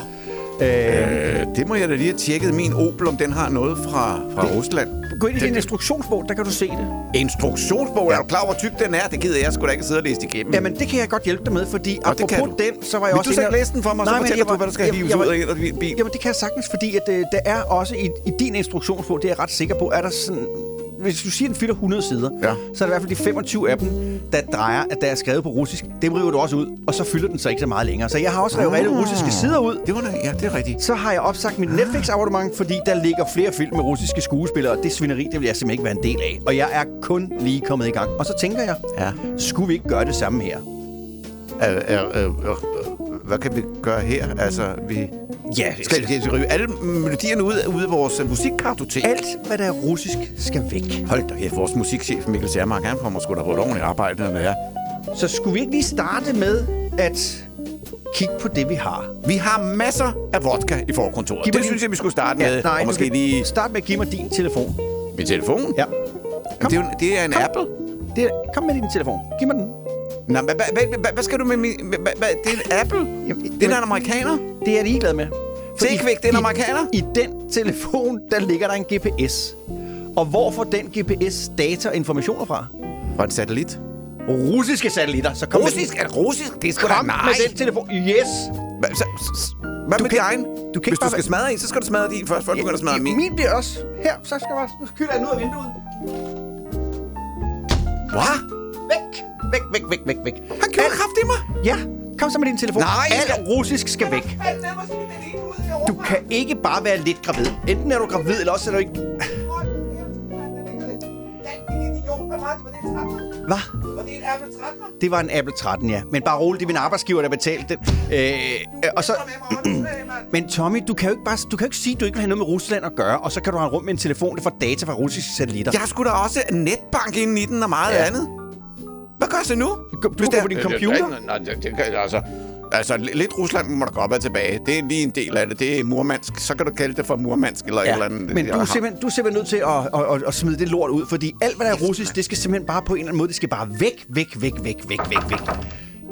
Speaker 3: Øh,
Speaker 2: det må jeg da lige have tjekket. Min Opel, om den har noget fra, fra Rusland.
Speaker 3: gå ind i
Speaker 2: det-
Speaker 3: din instruktionsbog, der kan du se det.
Speaker 2: Instruktionsbog, ja. er du klar, hvor tyk den er? Det gider jeg sgu da ikke sidde og læse igennem.
Speaker 3: Jamen, det kan jeg godt hjælpe dig med, fordi
Speaker 2: det kan
Speaker 3: apropos
Speaker 2: du.
Speaker 3: den, så var jeg
Speaker 2: Vil
Speaker 3: også...
Speaker 2: du så ikke
Speaker 3: og-
Speaker 2: læse den for mig, så
Speaker 3: Nej, men
Speaker 2: fortæller
Speaker 3: jeg
Speaker 2: du, hvad der skal
Speaker 3: jeg-
Speaker 2: hives ud af din bil?
Speaker 3: Jamen, det kan jeg sagtens, fordi at, øh, der er også i, i din instruktionsbog, det er jeg ret sikker på, er der sådan hvis du siger, den fylder 100 sider,
Speaker 2: Ja.
Speaker 3: så er det i hvert fald de 25 af dem, der drejer, at der er skrevet på russisk. Dem river du også ud, og så fylder den så ikke så meget længere. Så jeg har også revet alle russiske sider ud.
Speaker 2: Det var da, ja, det er rigtigt.
Speaker 3: Så har jeg opsagt mit Netflix-abonnement, fordi der ligger flere film med russiske skuespillere. Det svineri, det vil jeg simpelthen ikke være en del af. Og jeg er kun lige kommet i gang. Og så tænker jeg,
Speaker 2: Ja.
Speaker 3: skulle vi ikke gøre det samme her?
Speaker 2: Er, er, er, er, hvad kan vi gøre her? Altså, vi...
Speaker 3: Ja,
Speaker 2: Skal vi rive alle melodierne ud, ud af vores øh, musikkartotek?
Speaker 3: alt, hvad der er russisk, skal væk.
Speaker 2: Hold da kæft, vores musikchef Mikkel Sermark, han får sgu da på et ordentligt arbejde, når det er.
Speaker 3: Så skulle vi ikke lige starte med at kigge på det, vi har?
Speaker 2: Vi har masser af vodka i forkontoret. Det
Speaker 3: din-
Speaker 2: synes jeg, vi skulle starte med.
Speaker 3: nej,
Speaker 2: og måske lige
Speaker 3: Start med at give mig din telefon.
Speaker 2: min telefon.
Speaker 3: Ja.
Speaker 2: Det er, det er en
Speaker 3: Kom.
Speaker 2: Apple.
Speaker 3: Det er, kom med din telefon. Giv mig den.
Speaker 2: Nå, hvad, hvad, hvad, hvad skal du med min... Hvad, hvad, det er en Apple?
Speaker 3: Jamen,
Speaker 2: Det er en amerikaner.
Speaker 3: Det er jeg ligeglad med.
Speaker 2: Se ikke væk, det er en amerikaner.
Speaker 3: I den telefon, der ligger der en GPS. Og hvor får den GPS data og informationer fra?
Speaker 2: Fra en satellit.
Speaker 3: Russiske satellitter. Så kom
Speaker 2: Russisk? Er det russisk? Det er sgu da nej.
Speaker 3: med den telefon. Yes.
Speaker 2: Hvad, så, så, hvad
Speaker 3: Du
Speaker 2: med
Speaker 3: kan-
Speaker 2: din egen?
Speaker 3: du kan
Speaker 2: Hvis du skal smadre en, så skal du smadre din først, før du begynder at smadre min.
Speaker 3: Min bliver også. Her, så skal jeg bare... Den ud af vinduet.
Speaker 2: Hvad?
Speaker 3: Væk. Væk, væk, væk, væk, væk.
Speaker 2: Han gjorde
Speaker 3: Alt-
Speaker 2: kraft i mig.
Speaker 3: Ja, kom så med din telefon.
Speaker 2: Nej,
Speaker 3: Alt
Speaker 2: skal-
Speaker 3: russisk skal væk. Du kan ikke bare være lidt gravid. Enten er du gravid, eller også er du ikke... Hvad? Det var en Apple 13, ja. Men bare roligt, det er min arbejdsgiver, der betalte den. Øh, øh, og så... Men Tommy, du kan jo ikke bare du kan jo ikke sige, at du ikke vil have noget med Rusland at gøre, og så kan du have rundt med en telefon, der får data fra russiske satellitter.
Speaker 2: Jeg sgu da også netbank inde i den og meget
Speaker 3: Ja.
Speaker 2: andet. Hvad gør jeg så nu?
Speaker 3: Du kan gå på din computer.
Speaker 2: Nej, det, det, kan, altså, altså, lidt Rusland må der godt være tilbage. Det er lige en del af det. Det er murmansk. Så kan du kalde det for murmansk eller ja. et eller andet.
Speaker 3: Men du er, simpelthen, du er simpelthen nødt til at, at, at, at smide det lort ud, fordi alt, hvad der er russisk, det skal simpelthen bare på en eller anden måde, det skal bare væk, væk, væk, væk, væk, væk, væk.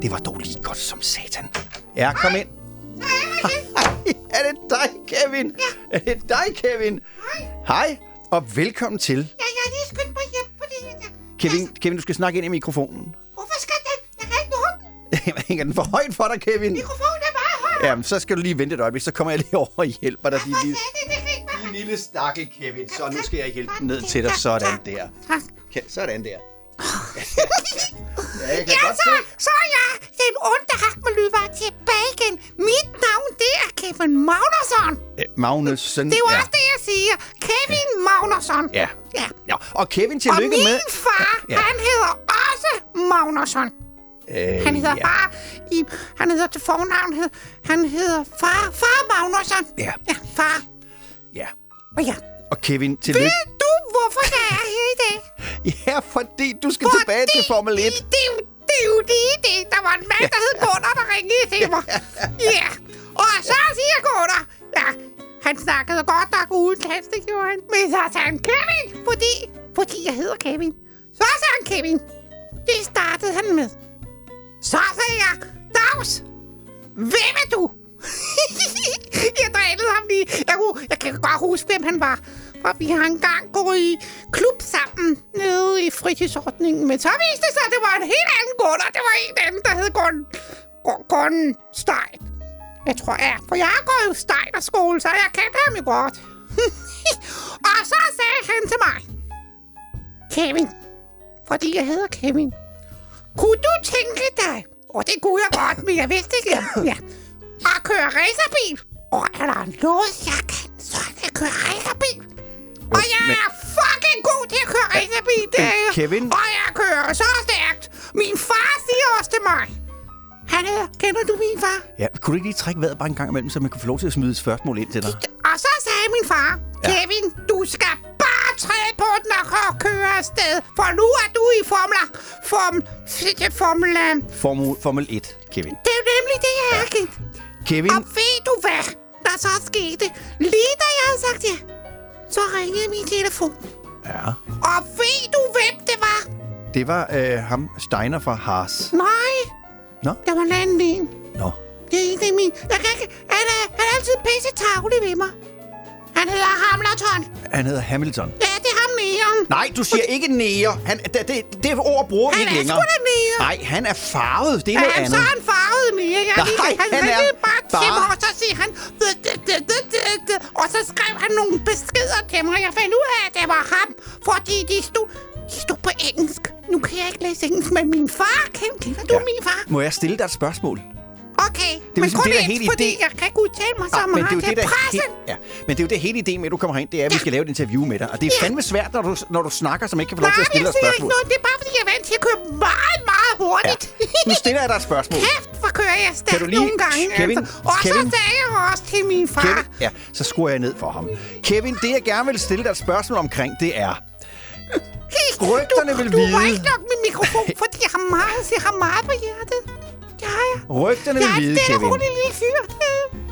Speaker 3: Det var dog lige godt som satan. Ja, kom ind. er det dig, Kevin? Ja. Er det dig, Kevin? Hej. Hej, og velkommen til.
Speaker 8: Ja, jeg lige
Speaker 3: Kevin, Kevin, du skal snakke ind i mikrofonen.
Speaker 8: Hvorfor skal den? Jeg kan ikke nå den.
Speaker 3: Hænger den for højt for dig, Kevin?
Speaker 8: Mikrofonen er bare højere.
Speaker 3: Jamen, så skal du lige vente et øjeblik, så kommer jeg lige over og hjælper dig.
Speaker 8: Ikke være.
Speaker 3: din lille stakkel, Kevin. Så nu skal jeg hjælpe den ned til dig. Sådan der. Sådan der. Ja, jeg kan
Speaker 8: Ja,
Speaker 3: godt
Speaker 8: så,
Speaker 3: se.
Speaker 8: så er jeg den onde hak med lydvar tilbage igen. Mit navn, det er Kevin Magnusson.
Speaker 3: Øh, Magnussen.
Speaker 8: Det er jo
Speaker 3: ja.
Speaker 8: også det, jeg siger. Kevin Magnusson.
Speaker 3: Ja.
Speaker 8: Ja.
Speaker 3: ja. Og Kevin,
Speaker 8: Og
Speaker 3: tillykke
Speaker 8: min
Speaker 3: med...
Speaker 8: far,
Speaker 3: Ja.
Speaker 8: han hedder også Magnusson.
Speaker 3: Øh,
Speaker 8: Han hedder
Speaker 3: ja.
Speaker 8: far i... Han hedder til fornavn. hed- Han hedder far. Far Magnusson.
Speaker 3: Ja.
Speaker 8: Ja, far.
Speaker 3: Ja.
Speaker 8: Og ja.
Speaker 3: Og Kevin, tillykke.
Speaker 8: Ved du, hvorfor jeg er her i dag?
Speaker 3: Ja, fordi du skal tilbage til Formel 1.
Speaker 8: Det, det, er jo- det er jo lige det. Der var en mand, der hed Gunnar, der ringede til mig. Ja. Og så siger Gunnar, ja, han snakkede godt nok uden kast, det gjorde han. Men så sagde han Kevin, fordi, fordi jeg hedder Kevin. Så sagde han Kevin. Det startede han med. Så sagde jeg, Dags, hvem er du? jeg drænede ham lige. Jeg, kunne, jeg kan godt huske, hvem han var. For vi har engang gået i klub sammen nede i fritidsordningen. Men så viste det sig, at det var en helt anden Gunnar. Det var en anden, der hed Gun, Gun, Gun Stein. Jeg tror, ja. For jeg har gået i Steiner-skole, så jeg kendte ham jo godt. og så sagde han til mig, Kevin, fordi jeg hedder Kevin, kunne du tænke dig, og det kunne jeg godt, men jeg vidste ikke, ja, at køre racerbil? Og er der noget, jeg kan, så er det at køre racerbil. Og jeg
Speaker 3: men-
Speaker 8: er fucking god til at køre racerbil, det er jeg.
Speaker 3: Kevin?
Speaker 8: Og jeg kører så stærkt. Min far siger også til mig. Han hedder, kender du min far?
Speaker 3: Ja, kunne du ikke lige trække vejret bare en gang imellem, så man kunne få lov til at smide et spørgsmål ind til dig?
Speaker 8: Og så sagde min far, Kevin, du skal bare træde på den og køre afsted. For nu er du i formler. Form, formel...
Speaker 3: Formel, Formel 1, Kevin.
Speaker 8: Det er jo nemlig det, jeg er, Kevin.
Speaker 3: Kevin,
Speaker 8: Og ved du hvad, der så skete? Lige da jeg havde sagt ja, så ringede min telefon.
Speaker 3: ja,
Speaker 8: Og ved du, hvem det var?
Speaker 3: det var øh, ham, Steiner fra Haas.
Speaker 8: Nej,
Speaker 3: Nå,
Speaker 8: der var en anden en.
Speaker 3: nå.
Speaker 8: Det er ikke min. Jeg kan ikke... Han er, han er altid pisse tavlig ved mig. Han hedder Hamilton.
Speaker 3: Han hedder Hamilton.
Speaker 8: Ja, det er ham næren.
Speaker 3: Nej, du siger ikke nære. Han, det, det, det ord bruger vi
Speaker 8: Han
Speaker 3: ikke
Speaker 8: er
Speaker 3: længere.
Speaker 8: sgu da nære.
Speaker 3: Nej, han er farvet. Det er
Speaker 8: Ja,
Speaker 3: noget
Speaker 8: så
Speaker 3: andet.
Speaker 8: er han farvet siger jeg
Speaker 3: Nej,
Speaker 8: lige. Han,
Speaker 3: han er
Speaker 8: bare til
Speaker 3: bare-
Speaker 8: mig, og så siger han... Og så skrev han nogle beskeder til mig. Jeg fandt ud af, at det var ham, fordi de stod, de stod på engelsk. Nu kan jeg ikke læse engelsk, men min far, kender, kender du
Speaker 3: Ja.
Speaker 8: min far?
Speaker 3: Må jeg stille dig et spørgsmål?
Speaker 8: Okay,
Speaker 3: er
Speaker 8: men
Speaker 3: ligesom
Speaker 8: kun
Speaker 3: det, der er hele
Speaker 8: fordi
Speaker 3: idé-
Speaker 8: jeg kan ikke udtale mig så
Speaker 3: men
Speaker 8: meget.
Speaker 3: det er det, der
Speaker 8: er
Speaker 3: er
Speaker 8: pressen.
Speaker 3: helt, ja. Men det er jo det hele idé med, at du kommer herind, det er, at vi skal lave et interview med dig. Og det er
Speaker 8: Ja.
Speaker 3: fandme svært, når du, når du snakker, som ikke kan få lov til at
Speaker 8: jeg
Speaker 3: stille dig
Speaker 8: ikke
Speaker 3: spørgsmål.
Speaker 8: noget. Det er bare, fordi jeg er vant til at køre meget, meget hurtigt.
Speaker 3: Nu stiller jeg dig et spørgsmål.
Speaker 8: Kæft, hvor kører jeg stærkt
Speaker 3: du lige-
Speaker 8: nogle gange.
Speaker 3: Kevin,
Speaker 8: altså. Og
Speaker 3: Kevin.
Speaker 8: så sagde jeg også til min far.
Speaker 3: Kevin, ja, så skruer jeg ned for ham. Kevin, det jeg gerne vil stille dig et spørgsmål omkring, det er... Rygterne
Speaker 8: du,
Speaker 3: vil
Speaker 8: du
Speaker 3: vide-
Speaker 8: må ikke lukke min mikrofon, fordi jeg har meget, jeg har meget på hjertet. Det har jeg.
Speaker 3: Rygterne
Speaker 8: Jeg
Speaker 3: vil
Speaker 8: er en
Speaker 3: vide,
Speaker 8: stille og
Speaker 3: Kevin.
Speaker 8: rolig lille fyr.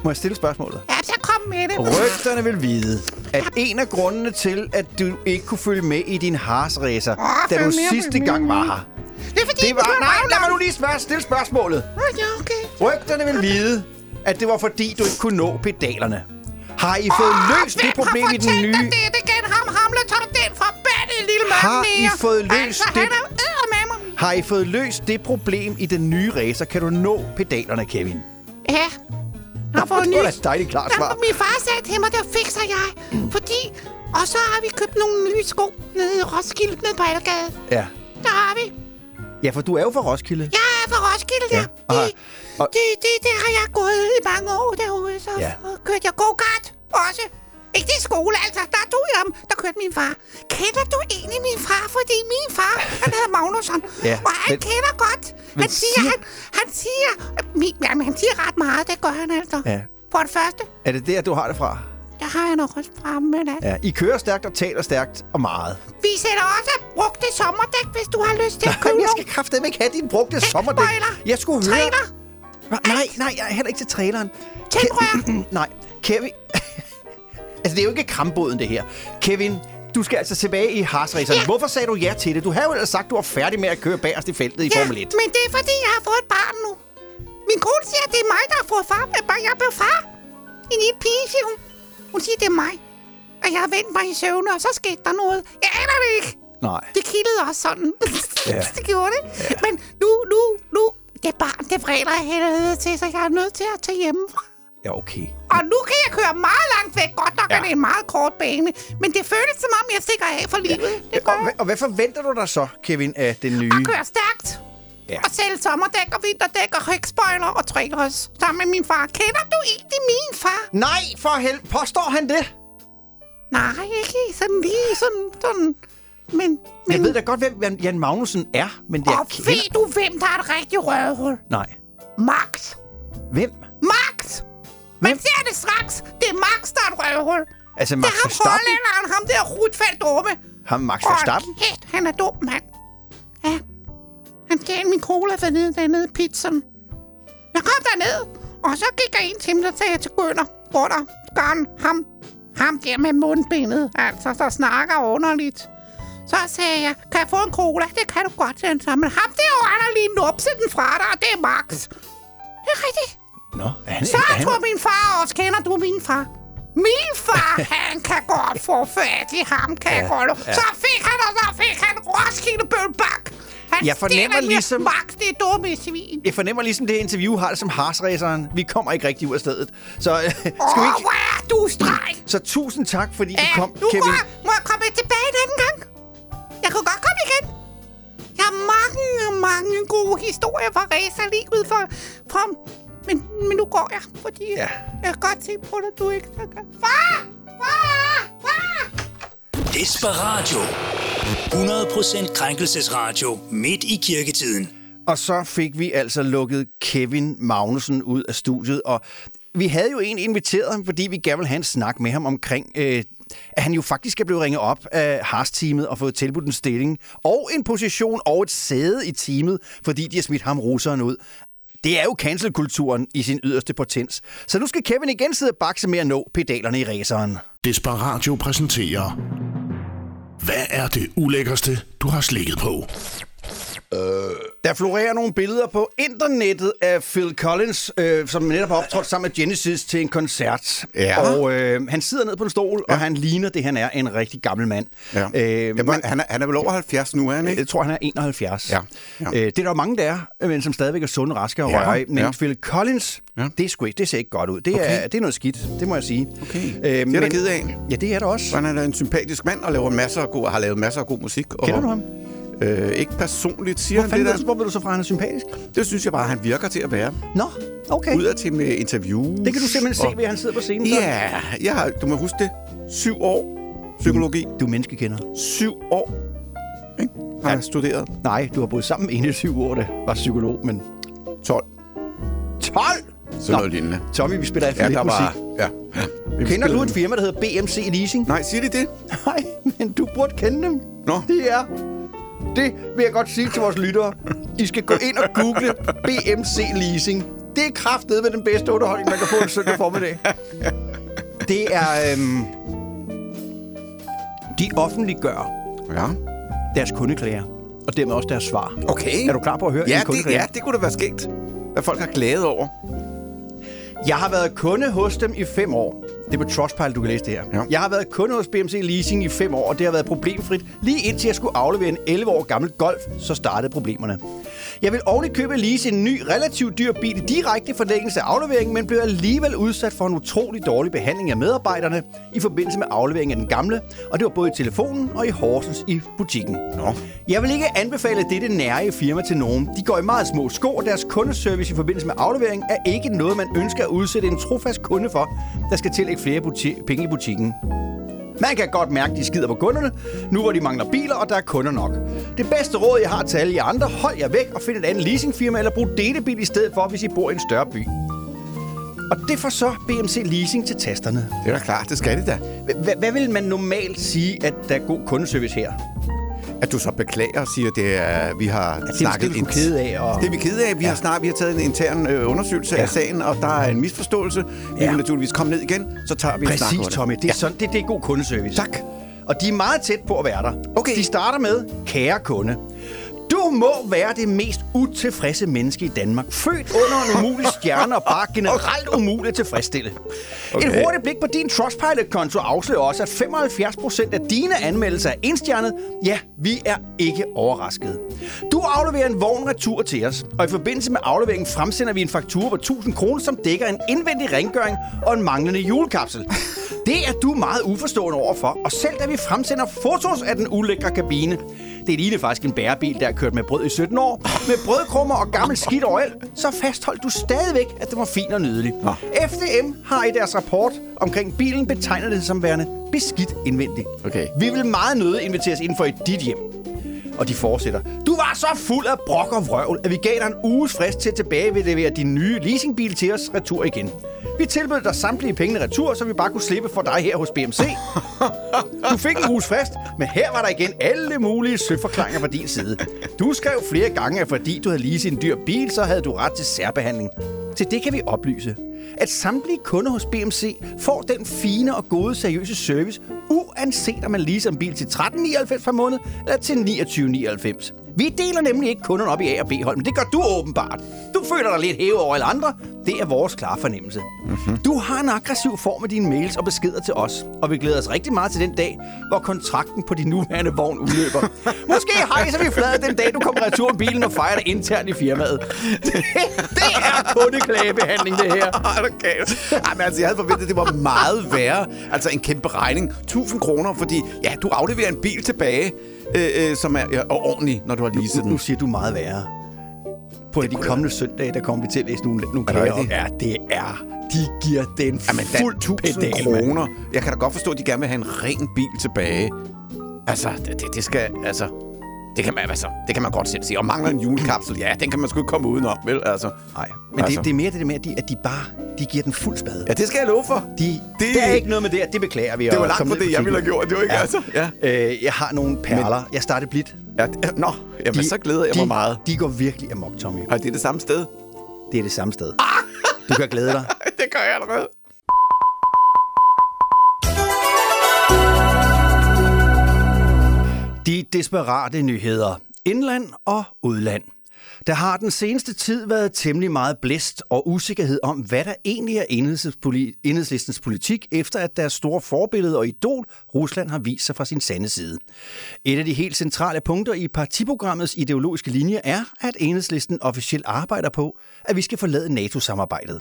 Speaker 3: Må jeg stille spørgsmålet?
Speaker 8: Ja, så kom med det.
Speaker 3: Rygterne vil vide, at en af grundene til, at du ikke kunne følge med i din harsracer,
Speaker 8: Åh,
Speaker 3: da du
Speaker 8: med,
Speaker 3: sidste gang
Speaker 8: med.
Speaker 3: var her,
Speaker 8: Det er fordi,
Speaker 3: det var...
Speaker 8: du er
Speaker 3: Nej, lad mig nu lige spørge, stille spørgsmålet.
Speaker 8: Åh, Ja, okay.
Speaker 3: Rygterne vil vide, at det var fordi, du ikke kunne nå pedalerne. Har I fået
Speaker 8: Åh,
Speaker 3: løst det problem i den
Speaker 8: fortalt
Speaker 3: nye...
Speaker 8: dig det? Det kan ham Hamleton, den forbandede lille mand
Speaker 3: Har I fået løst
Speaker 8: altså,
Speaker 3: det-
Speaker 8: han er eddermame.
Speaker 3: Har I fået løst det problem i den nye racer? Kan du nå pedalerne, Kevin?
Speaker 8: Ja. Jeg har fået
Speaker 3: det var da et dejligt klart svar.
Speaker 8: Min far sagde til mig, det fikser jeg. Fordi... Og så har vi købt nogle nye sko nede i Roskilde, nede på Algade.
Speaker 3: Ja.
Speaker 8: Der har vi.
Speaker 3: Ja, for du er jo fra Roskilde.
Speaker 8: Jeg er fra Roskilde,
Speaker 3: Ja,
Speaker 8: ja. Det,
Speaker 3: og-
Speaker 8: det, det, det har jeg gået i mange år derude. Så
Speaker 3: ja.
Speaker 8: kørte jeg go-kart også. I skole, altså. Der tog jeg ham. Der kørte min far. Kender du egentlig min far? Fordi min far, han hedder Magnusson.
Speaker 3: Ja,
Speaker 8: og han
Speaker 3: men-
Speaker 8: kender godt.
Speaker 3: men
Speaker 8: Han siger,
Speaker 3: siger-
Speaker 8: han, han siger... Min, jamen, han siger ret meget. Det gør han altså.
Speaker 3: Ja.
Speaker 8: For det første,
Speaker 3: Er det der, du har det fra?
Speaker 8: der har jeg nok også fremme med det.
Speaker 3: Ja. I kører stærkt og taler stærkt og meget.
Speaker 8: Vi sætter også brugte sommerdæk, hvis du har lyst til at købe
Speaker 3: jeg skal kraftedeme ikke have din brugte sommerdæk. Jeg skulle høre...
Speaker 8: Trailer.
Speaker 3: Nej, nej, jeg er heller ikke til traileren. Ke- nej, Kevin... altså, det er jo ikke krambåden, det her. Kevin, du skal altså tilbage i harsraceren.
Speaker 8: Ja.
Speaker 3: Hvorfor sagde du ja til det? Du har jo ellers sagt, at du var færdig med at køre bagerst i feltet i
Speaker 8: Ja,
Speaker 3: Formel 1.
Speaker 8: men det er fordi, jeg har fået et barn nu. Min kone siger, at det er mig, der har fået far. Jeg bare- Jeg blev far. En lille pige, siger hun. Hun siger, det er mig. Og jeg har vendt mig i søvne, og så skete der noget. Jeg aner det ikke.
Speaker 3: Nej.
Speaker 8: Det kildede også sådan.
Speaker 3: Ja.
Speaker 8: det gjorde det. Ja. Men nu, nu, nu. Det barn, det vræler af helvede til, så jeg er nødt til at tage hjemme.
Speaker 3: Ja, okay.
Speaker 8: Og nu kan jeg køre meget langt væk. Godt nok ja.
Speaker 3: Ja.
Speaker 8: er det en meget kort bane. Men det føles som om, jeg stikker af for livet. Det
Speaker 3: Og,
Speaker 8: gør
Speaker 3: hva- og hvad forventer du dig så, Kevin, af den nye?
Speaker 8: at køre stærkt.
Speaker 3: Ja.
Speaker 8: Ja. Og sælge sommerdæk og vinterdæk og rygspoiler og trailers sammen med min far. Kender du egentlig min far?
Speaker 3: Nej, for helvede. Påstår han det?
Speaker 8: Nej, ikke sådan lige sådan... sådan. Men, men...
Speaker 3: Jeg ved da godt, hvem Jan- Jan Magnussen er, men det er...
Speaker 8: Og ved du, hvem der er et rigtigt røvhul?
Speaker 3: Nej.
Speaker 8: Max.
Speaker 3: Hvem?
Speaker 8: Max! Man
Speaker 3: Hvem?
Speaker 8: ser det straks. Det er Max, der er et røvhul.
Speaker 3: Altså,
Speaker 8: Det
Speaker 3: Max
Speaker 8: er ham
Speaker 3: Verstappen?
Speaker 8: hollænderen, ham der rutfældt dumme.
Speaker 3: Ham Max Verstappen?
Speaker 8: kæft, han er dum, mand. Ja. Han gav min cola for nede dernede i pizzaen. Jeg kom derned, og så gik jeg ind til ham, så sagde jeg til Gunnar, Gunnar, Gunnar, ham, ham der med mundbenet, altså, der snakker underligt. Så sagde jeg, kan jeg få en cola? Det kan du godt, sagde han så. Men ham der, har lige nupset den fra dig, det er Max. Det er rigtigt.
Speaker 3: Nå, er han,
Speaker 8: Så
Speaker 3: er han,
Speaker 8: tror min far også. Kender du min far? Min far, han kan godt få fat i ham, kan ja, jeg godt.
Speaker 3: ja.
Speaker 8: Så fik han, og så fik han Roskilde Bølbak. Han
Speaker 3: Jeg fornemmer ligesom-
Speaker 8: Max, det er dumme svin.
Speaker 3: Jeg fornemmer ligesom, det interview har det som harsraceren. Vi kommer ikke rigtig ud af stedet. Så øh, skal
Speaker 8: Åh,
Speaker 3: vi
Speaker 8: oh,
Speaker 3: ikke...
Speaker 8: hvor er du streg.
Speaker 3: Så tusind tak, fordi du
Speaker 8: Ja,
Speaker 3: kom,
Speaker 8: nu
Speaker 3: Kevin.
Speaker 8: Jeg, må jeg komme tilbage en anden gang? Jeg kunne godt komme igen. Jeg har mange, mange gode historier fra racerlivet for, for men, men nu går jeg, fordi
Speaker 3: Ja.
Speaker 8: jeg kan godt se på dig, du ikke så godt. Far! Far! Far!
Speaker 9: Desperatio. 100% krænkelsesradio midt i kirketiden.
Speaker 3: Og så fik vi altså lukket Kevin Magnussen ud af studiet, og vi havde jo egentlig inviteret ham, fordi vi gerne ville have en snak med ham omkring, øh, at han jo faktisk er blevet ringet op af Haas-teamet og fået tilbudt en stilling, og en position og et sæde i teamet, fordi de har smidt ham russeren ud. Det er jo cancelkulturen i sin yderste potens. Så nu skal Kevin igen sidde og bakse med at nå pedalerne i raceren.
Speaker 1: Desperatio præsenterer... Hvad er det ulækkerste, du har slikket på?
Speaker 3: Øh. Der florerer nogle billeder på internettet af Phil Collins, øh, som netop har optrådt sammen med Genesis til en koncert.
Speaker 2: Ja.
Speaker 3: Og øh, han sidder ned på en stol, ja. og han ligner det, han er, en rigtig gammel mand.
Speaker 2: Ja.
Speaker 3: Øh,
Speaker 2: Jamen,
Speaker 3: man-
Speaker 2: han, er, han er vel over 70 nu, er han ikke?
Speaker 3: jeg tror, han er 71.
Speaker 2: Ja. Ja.
Speaker 3: Øh, det er der mange, der er, men som stadigvæk er sunde, raske og
Speaker 2: Ja,
Speaker 3: rørige. Men
Speaker 2: ja.
Speaker 3: Phil Collins,
Speaker 2: Ja.
Speaker 3: det, er sgu det ser ikke godt ud. Det,
Speaker 2: Okay.
Speaker 3: er, det er noget skidt, det må jeg sige.
Speaker 2: Okay.
Speaker 3: Øh,
Speaker 2: Det er
Speaker 3: men-
Speaker 2: der ked af.
Speaker 3: Ja, det er der også.
Speaker 2: Han er en sympatisk mand og laver masser af god, har lavet masser af god musik. Og,
Speaker 3: Kender du ham?
Speaker 2: Øh, ikke personligt, siger
Speaker 3: Hvor,
Speaker 2: han det
Speaker 3: ved
Speaker 2: der.
Speaker 3: du- hvor ved du så fra, han er sympatisk?
Speaker 2: Det synes jeg bare, han virker til at være.
Speaker 3: Nå, okay.
Speaker 2: Udad til med interviews.
Speaker 3: Det kan du simpelthen se,
Speaker 2: og-
Speaker 3: ved at han sidder på scenen. så.
Speaker 2: Ja, jeg har, du må huske det. Syv år psykologi.
Speaker 3: Du er menneskekender.
Speaker 2: Syv år. Ikke? Har jeg studeret.
Speaker 3: Nej, du har boet sammen med en i syv år, der var psykolog, men
Speaker 2: 12.
Speaker 3: 12!
Speaker 2: Sådan noget lignende.
Speaker 3: Tommy, vi spiller for
Speaker 2: Ja,
Speaker 3: lidt
Speaker 2: der
Speaker 3: musik.
Speaker 2: var... Ja. ja.
Speaker 3: Kender du et firma, der hedder BMC Leasing?
Speaker 2: Nej, siger de det?
Speaker 3: Nej, men du burde kende dem.
Speaker 2: Nå.
Speaker 3: Det er... Det vil jeg godt sige til vores lyttere. I skal gå ind og google BMC Leasing. Det er kraftet med den bedste underholdning, man kan få en søndag formiddag. Det er... Øhm, de offentliggør
Speaker 2: Ja.
Speaker 3: deres kundeklager, og dermed også deres svar.
Speaker 2: Okay.
Speaker 3: Er du klar på at høre
Speaker 2: Ja,
Speaker 3: en
Speaker 2: det,
Speaker 3: kundeklage?
Speaker 2: ja, det kunne da være skægt. Hvad folk har glædet over.
Speaker 3: Jeg har været kunde hos dem i fem år. Det er på Trustpilot, du kan læse det her.
Speaker 2: Ja.
Speaker 3: Jeg har været kunde hos BMC Leasing i fem år, og det har været problemfrit. Lige indtil jeg skulle aflevere en 11 år gammel Golf, så startede problemerne. Jeg vil ordentligt købe lease en ny, relativt dyr bil i direkte forlængelse af afleveringen, men blev alligevel udsat for en utrolig dårlig behandling af medarbejderne i forbindelse med afleveringen af den gamle, og det var både i telefonen og i Horsens i butikken.
Speaker 2: Nå.
Speaker 3: Jeg vil ikke anbefale dette nære firma til nogen. De går i meget små sko, og deres kundeservice i forbindelse med aflevering er ikke noget, man ønsker at udsætte en trofast kunde for, der skal tillægge flere buti- penge i butikken. Man kan godt mærke, at de skider på kunderne, nu hvor de mangler biler, og der er kunder nok. Det bedste råd, jeg har til alle jer andre, hold jer væk og find et andet leasingfirma, eller brug delebil i stedet for, hvis I bor i en større by. Og det får så BMC Leasing til tasterne.
Speaker 2: Det er da klart, det skal det da.
Speaker 3: Hvad vil man normalt sige, at der er god kundeservice her?
Speaker 2: At du så beklager og siger, det er, vi har
Speaker 3: det
Speaker 2: snakket...
Speaker 3: du er kede af, og-
Speaker 2: Det er vi kede af. Vi, ja. har snart, vi har taget en intern øh, undersøgelse ja. Af sagen, og der er en misforståelse. Vi
Speaker 3: Ja.
Speaker 2: vil naturligvis komme ned igen, så tager vi en snak
Speaker 3: Præcis,
Speaker 2: det.
Speaker 3: Tommy. Det er, ja. sådan, det, det er god kundeservice.
Speaker 2: Tak.
Speaker 3: Og de er meget tæt på at være der.
Speaker 2: Okay.
Speaker 3: De starter med, kære kunde. Du må være det mest utilfredse menneske i Danmark. Født under en umulig stjerne og bare generelt umuligt tilfredsstille. Okay. Et hurtigt blik på din Trustpilot-konto afslører også, at 75% af dine anmeldelser er indstjernet. Ja, vi er ikke overrasket. Du afleverer en vogn retur til os, og i forbindelse med afleveringen fremsender vi en faktura på 1000 kroner, som dækker en indvendig rengøring og en manglende julekapsel. Det er du meget uforstående overfor, og selv da vi fremsender fotos af den ulækre kabine, det ligner faktisk en bærebil, der er kørt med brød i 17 år, med brødkrummer og gammel skidt overalt, så fastholdt du stadigvæk, at det var fint og nydelig.
Speaker 2: Nå.
Speaker 3: FDM har i deres rapport omkring bilen betegnet det som værende beskidt indvendigt.
Speaker 2: Okay.
Speaker 3: Vi vil meget nødig inviteres ind for i dit hjem. Og de fortsætter. Du var så fuld af brok og vrøvl, at vi gav dig en uges frist til at tilbagelevere din nye leasingbil til os retur igen. Vi tilbød dig samtlige pengene retur, så vi bare kunne slippe for dig her hos BMC. Du fik en hus frist, men her var der igen alle mulige søforklaringer fra din side. Du skrev flere gange, at fordi du havde leaset en dyr bil, så havde du ret til særbehandling. Til det kan vi oplyse, at samtlige kunder hos BMC får den fine og gode seriøse service, uanset om man leaser en bil til 13,99 per måned eller til 29,99. Vi deler nemlig ikke kunderne op i A og B-hold, men det gør du åbenbart. Du føler dig lidt hævet over alle andre. Det er vores klare fornemmelse. Mm-hmm. Du har en aggressiv form af dine mails og beskeder til os, og vi glæder os rigtig meget til den dag, hvor kontrakten på din nuværende vogn udløber. Måske hejser vi fladet den dag, du kommer retur med bilen og fejrer det internt i firmaet. Det, det er kundeklagebehandling, det her.
Speaker 2: Ej, det galt. Ej, men altså, jeg havde forventet, at det var meget værre. Altså en kæmpe regning. 1000 kroner, fordi ja, du afleverer en bil tilbage, øh, øh, som er ja, ordentlig, når du har leaset
Speaker 3: Nu
Speaker 2: den.
Speaker 3: siger du meget værre. På de kommende søndage, der kommer vi til at læse nogle, nogle
Speaker 2: Er det
Speaker 3: klager op. Ja, det er. De giver den
Speaker 2: Jamen, er
Speaker 3: fuld
Speaker 2: 1000
Speaker 3: pedal, mand.
Speaker 2: kroner. Jeg kan da godt forstå, at de gerne vil have en ren bil tilbage. Altså, det, det, det skal, altså... Det kan, man, altså, det kan man godt selv sige. Og mangler en julekapsel, ja, den kan man sgu ikke komme udenom, vel? Altså.
Speaker 3: Nej, men altså. det, det er mere det der med, at de, at de bare de giver den fuld spade.
Speaker 2: Ja, det skal jeg love for.
Speaker 3: De,
Speaker 2: Det-
Speaker 3: der er ikke noget med det, det beklager vi.
Speaker 2: Det var langt fra det, jeg ville have gjort. Det var ikke,
Speaker 3: ja.
Speaker 2: altså. Ja.
Speaker 3: Øh, jeg har nogle perler. Jeg startede blidt.
Speaker 2: Ja, nå, jamen, så glæder jeg
Speaker 3: de,
Speaker 2: mig meget.
Speaker 3: De går virkelig amok, Tommy.
Speaker 2: Og det er det samme sted.
Speaker 3: Det er det samme sted. Du kan glæde dig.
Speaker 2: det gør jeg allerede.
Speaker 3: De desperate nyheder. Indland og udland. Der har den seneste tid været temmelig meget blæst og usikkerhed om, hvad der egentlig er enhedslistens- politik, efter at deres store forbillede og idol, Rusland, har vist sig fra sin sande side. Et af de helt centrale punkter i partiprogrammets ideologiske linje er, at enhedslisten officielt arbejder på, at vi skal forlade NATO-samarbejdet.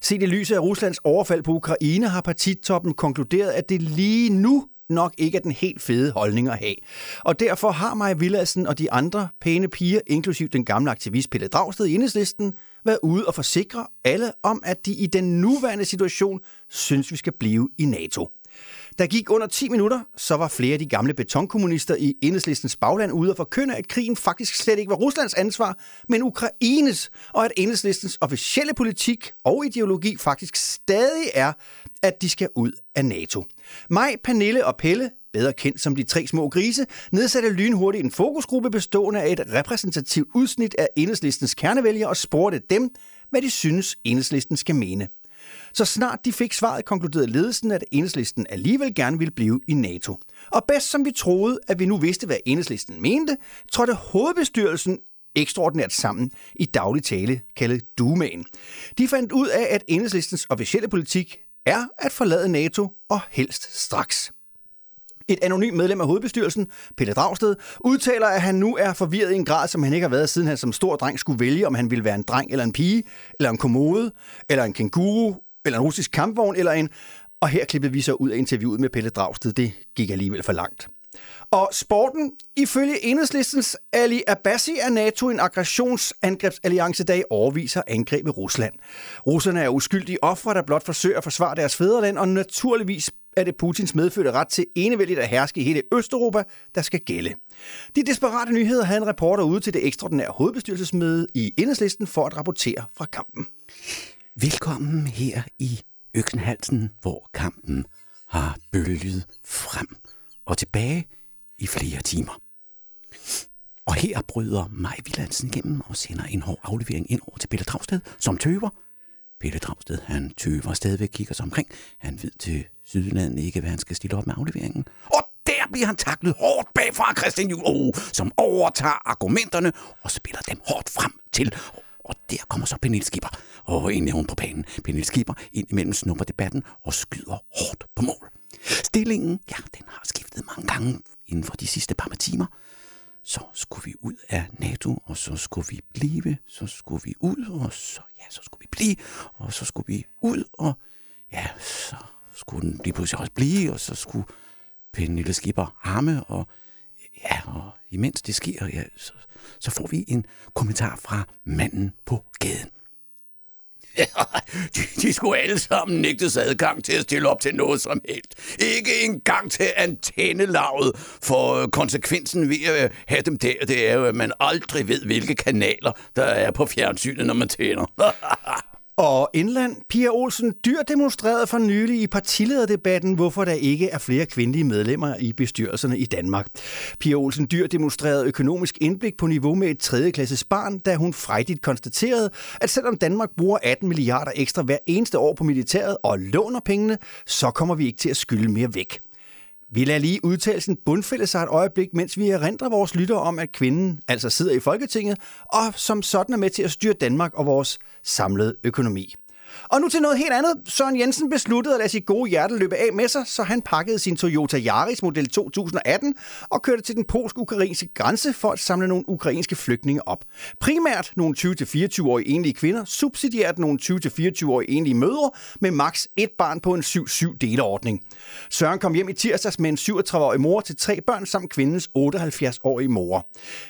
Speaker 3: Set i lyset af Ruslands overfald på Ukraine har partitoppen konkluderet, at det lige nu nok ikke er den helt fede holdning at have. Og derfor har Maja Villadsen og de andre pæne piger, inklusiv den gamle aktivist Pelle Dragsted i enhedslisten, været ude og forsikre alle om, at de i den nuværende situation synes, vi skal blive i NATO. Der gik under 10 minutter, så var flere af de gamle betonkommunister i enhedslistens bagland ude og forkynde, at krigen faktisk slet ikke var Ruslands ansvar, men Ukraines, og at enhedslistens officielle politik og ideologi faktisk stadig er, at de skal ud af NATO. Mig, Pernille og Pelle, bedre kendt som de tre små grise, nedsatte lynhurtigt en fokusgruppe bestående af et repræsentativt udsnit af enhedslistens kernevælgere og spurgte dem, hvad de synes, enhedslisten skal mene. Så snart de fik svaret, konkluderede ledelsen, at enhedslisten alligevel gerne ville blive i NATO. Og bedst som vi troede, at vi nu vidste, hvad enhedslisten mente, trådte hovedbestyrelsen ekstraordinært sammen i daglig tale kaldet Dumaen. De fandt ud af, at enhedslistens officielle politik er at forlade NATO og helst straks. Et anonymt medlem af hovedbestyrelsen, Peter Dragsted, udtaler, at han nu er forvirret i en grad, som han ikke har været, siden han som stor dreng skulle vælge, om han ville være en dreng eller en pige, eller en kommode, eller en kænguru, eller en russisk kampvogn, eller en... Og her klippede vi så ud af interviewet med Pelle Dragsted. Det gik alligevel for langt. Og sporten, ifølge enhedslistens Ali Abbasi, er NATO en aggressionsangrebsalliance, der i overviser angreb i Rusland. Russerne er uskyldige ofre, der blot forsøger at forsvare deres fædreland, og naturligvis er det Putins medfødte ret til enevældigt at herske i hele Østeuropa, der skal gælde. De desperate nyheder havde en reporter ude til det ekstraordinære hovedbestyrelsesmøde i enhedslisten for at rapportere fra kampen.
Speaker 10: Velkommen her i Øksenhalsen, hvor kampen har bølget frem og tilbage i flere timer. Og her bryder Maj Villandsen igennem og sender en hård aflevering ind over til Pelle Dragsted, som tøver. Pelle Dragsted, han tøver stadigvæk, kigger sig omkring. Han ved til Sydlandet ikke, hvad han skal stille op med afleveringen. Og der bliver han taklet hårdt bagfra af Christian Juhl, som overtager argumenterne og spiller dem hårdt frem til. Og der kommer så Pernille Skipper og endelig er hun på banen. Pernille Skipper ind imellem snupper debatten og skyder hårdt på mål. Stillingen, ja, den har skiftet mange gange inden for de sidste par timer. Så skulle vi ud af NATO, og så skulle vi blive, så skulle vi ud, og så, ja, så skulle vi blive, og så skulle vi ud, og ja, så skulle den lige pludselig også blive, og så skulle Pernille Skipper arme, og ja, og imens det sker, ja, så, så får vi en kommentar fra manden på gaden.
Speaker 2: Ja, de, de skulle alle sammen nægtes adgang til at stille op til noget som helst. Ikke engang til antennelaget, for konsekvensen ved at have dem der, det er jo, at man aldrig ved, hvilke kanaler, der er på fjernsynet, når man tænder.
Speaker 3: Og indland, Pia Olsen Dyr demonstrerede for nylig i partilederdebatten, hvorfor der ikke er flere kvindelige medlemmer i bestyrelserne i Danmark. Pia Olsen Dyr demonstrerede økonomisk indblik på niveau med et tredjeklasses barn, da hun frejdigt konstaterede, at selvom Danmark bruger 18 milliarder ekstra hver eneste år på militæret og låner pengene, så kommer vi ikke til at skylde mere væk. Vi lader lige udtalelsen bundfælde sig et øjeblik, mens vi erindrer vores lyttere om, at kvinden altså sidder i Folketinget, og som sådan er med til at styre Danmark og vores samlede økonomi. Og nu til noget helt andet. Søren Jensen besluttede at lade sit gode hjerte løbe af med sig, så han pakkede sin Toyota Yaris model 2018 og kørte til den polsk-ukrainske grænse for at samle nogle ukrainske flygtninge op. Primært nogle 20-24-årige enlige kvinder, subsidiært nogle 20-24-årige enlige mødre med maks et barn på en 7-7 deleordning. Søren kom hjem i tirsdags med en 37-årig mor til tre børn samt kvindens 78-årige mor.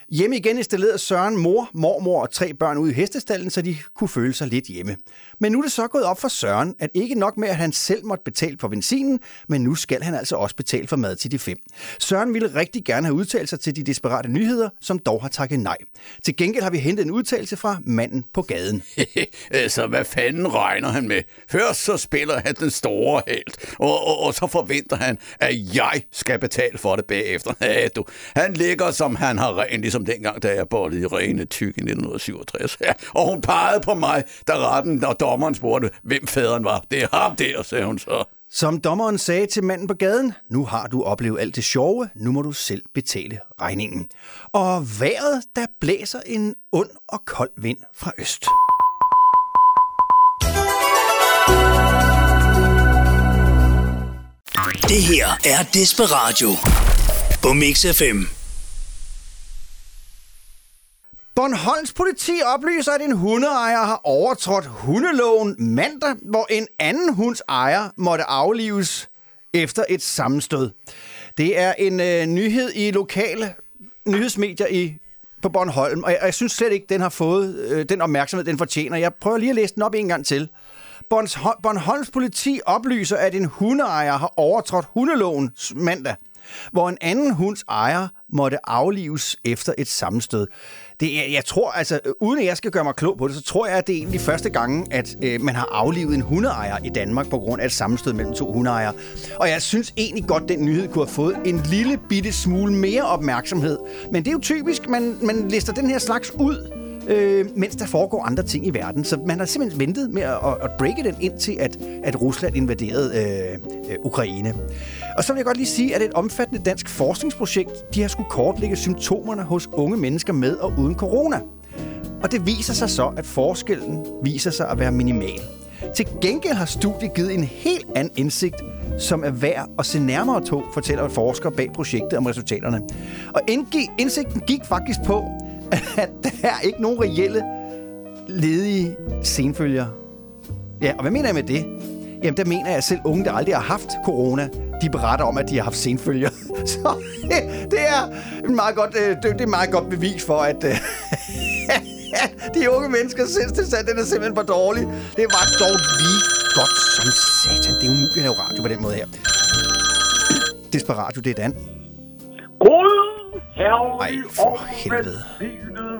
Speaker 3: Hjemme igen installerede Søren mor, mormor og tre børn ud i hestestallen, så de kunne føle sig lidt hjemme. Men nu er det så gået op for Søren, at ikke nok med, at han selv måtte betale for benzinen, men nu skal han altså også betale for mad til de fem. Søren ville rigtig gerne have udtalt sig til de desperate nyheder, som dog har takket nej. Til gengæld har vi hentet en udtalelse fra manden på gaden.
Speaker 2: Øh, så hvad fanden regner han med? Først så spiller han den store helt, og, og, og så forventer han, at jeg skal betale for det bagefter. Ja, du. Han ligger, som han har ren, ligesom dengang, da jeg bollede i rene tyk i 1967. Ja, og hun pegede på mig, da retten og dommeren spurgte, hvem faderen var. Det er ham der, sagde hun så.
Speaker 3: Som dommeren sagde til manden på gaden, nu har du oplevet alt det sjove, nu må du selv betale regningen. Og vejret, der blæser en ond og kold vind fra øst.
Speaker 9: Det her er Desperatio på Mix FM.
Speaker 3: Bornholms politi oplyser, at en hundeejer har overtrådt hundeloven mandag, hvor en anden hunds ejer måtte aflives efter et sammenstød. Det er en øh, nyhed i lokale nyhedsmedier i på Bornholm, og jeg, og jeg synes slet ikke, den har fået øh, den opmærksomhed, den fortjener. Jeg prøver lige at læse den op en gang til. Bornholms politi oplyser, at en hundeejer har overtrådt hundeloven mandag, hvor en anden hunds ejer måtte aflives efter et sammenstød. Det jeg, jeg tror, altså, uden at jeg skal gøre mig klog på det, så tror jeg, at det er egentlig første gang, at øh, man har aflivet en hundeejer i Danmark på grund af et sammenstød mellem to hundeejere. Og jeg synes egentlig godt, den nyhed kunne have fået en lille bitte smule mere opmærksomhed. Men det er jo typisk, man, man lister den her slags ud, øh, mens der foregår andre ting i verden. Så man har simpelthen ventet med at, at breake den ind til, at, at Rusland invaderede øh, øh, Ukraine. Og så vil jeg godt lige sige, at et omfattende dansk forskningsprojekt, de har skulle kortlægge symptomerne hos unge mennesker med og uden corona. Og det viser sig så, at forskellen viser sig at være minimal. Til gengæld har studiet givet en helt anden indsigt, som er værd at se nærmere på, fortæller forskere bag projektet om resultaterne. Og indsigten gik faktisk på, at der er ikke nogen reelle ledige senfølger. Ja, og hvad mener jeg med det? Jamen, der mener jeg, at selv unge, der aldrig har haft corona, de beretter om, at de har haft senfølger. Så det er et meget godt, øh, det er et meget godt bevis for, at øh, de unge menneskers sindstilstand, den er simpelthen for dårlig. Det var dog lige godt som satan. Det er umuligt at lave radio på den måde her. Desperatio, det er Dan.
Speaker 11: God
Speaker 3: ej, for helvede.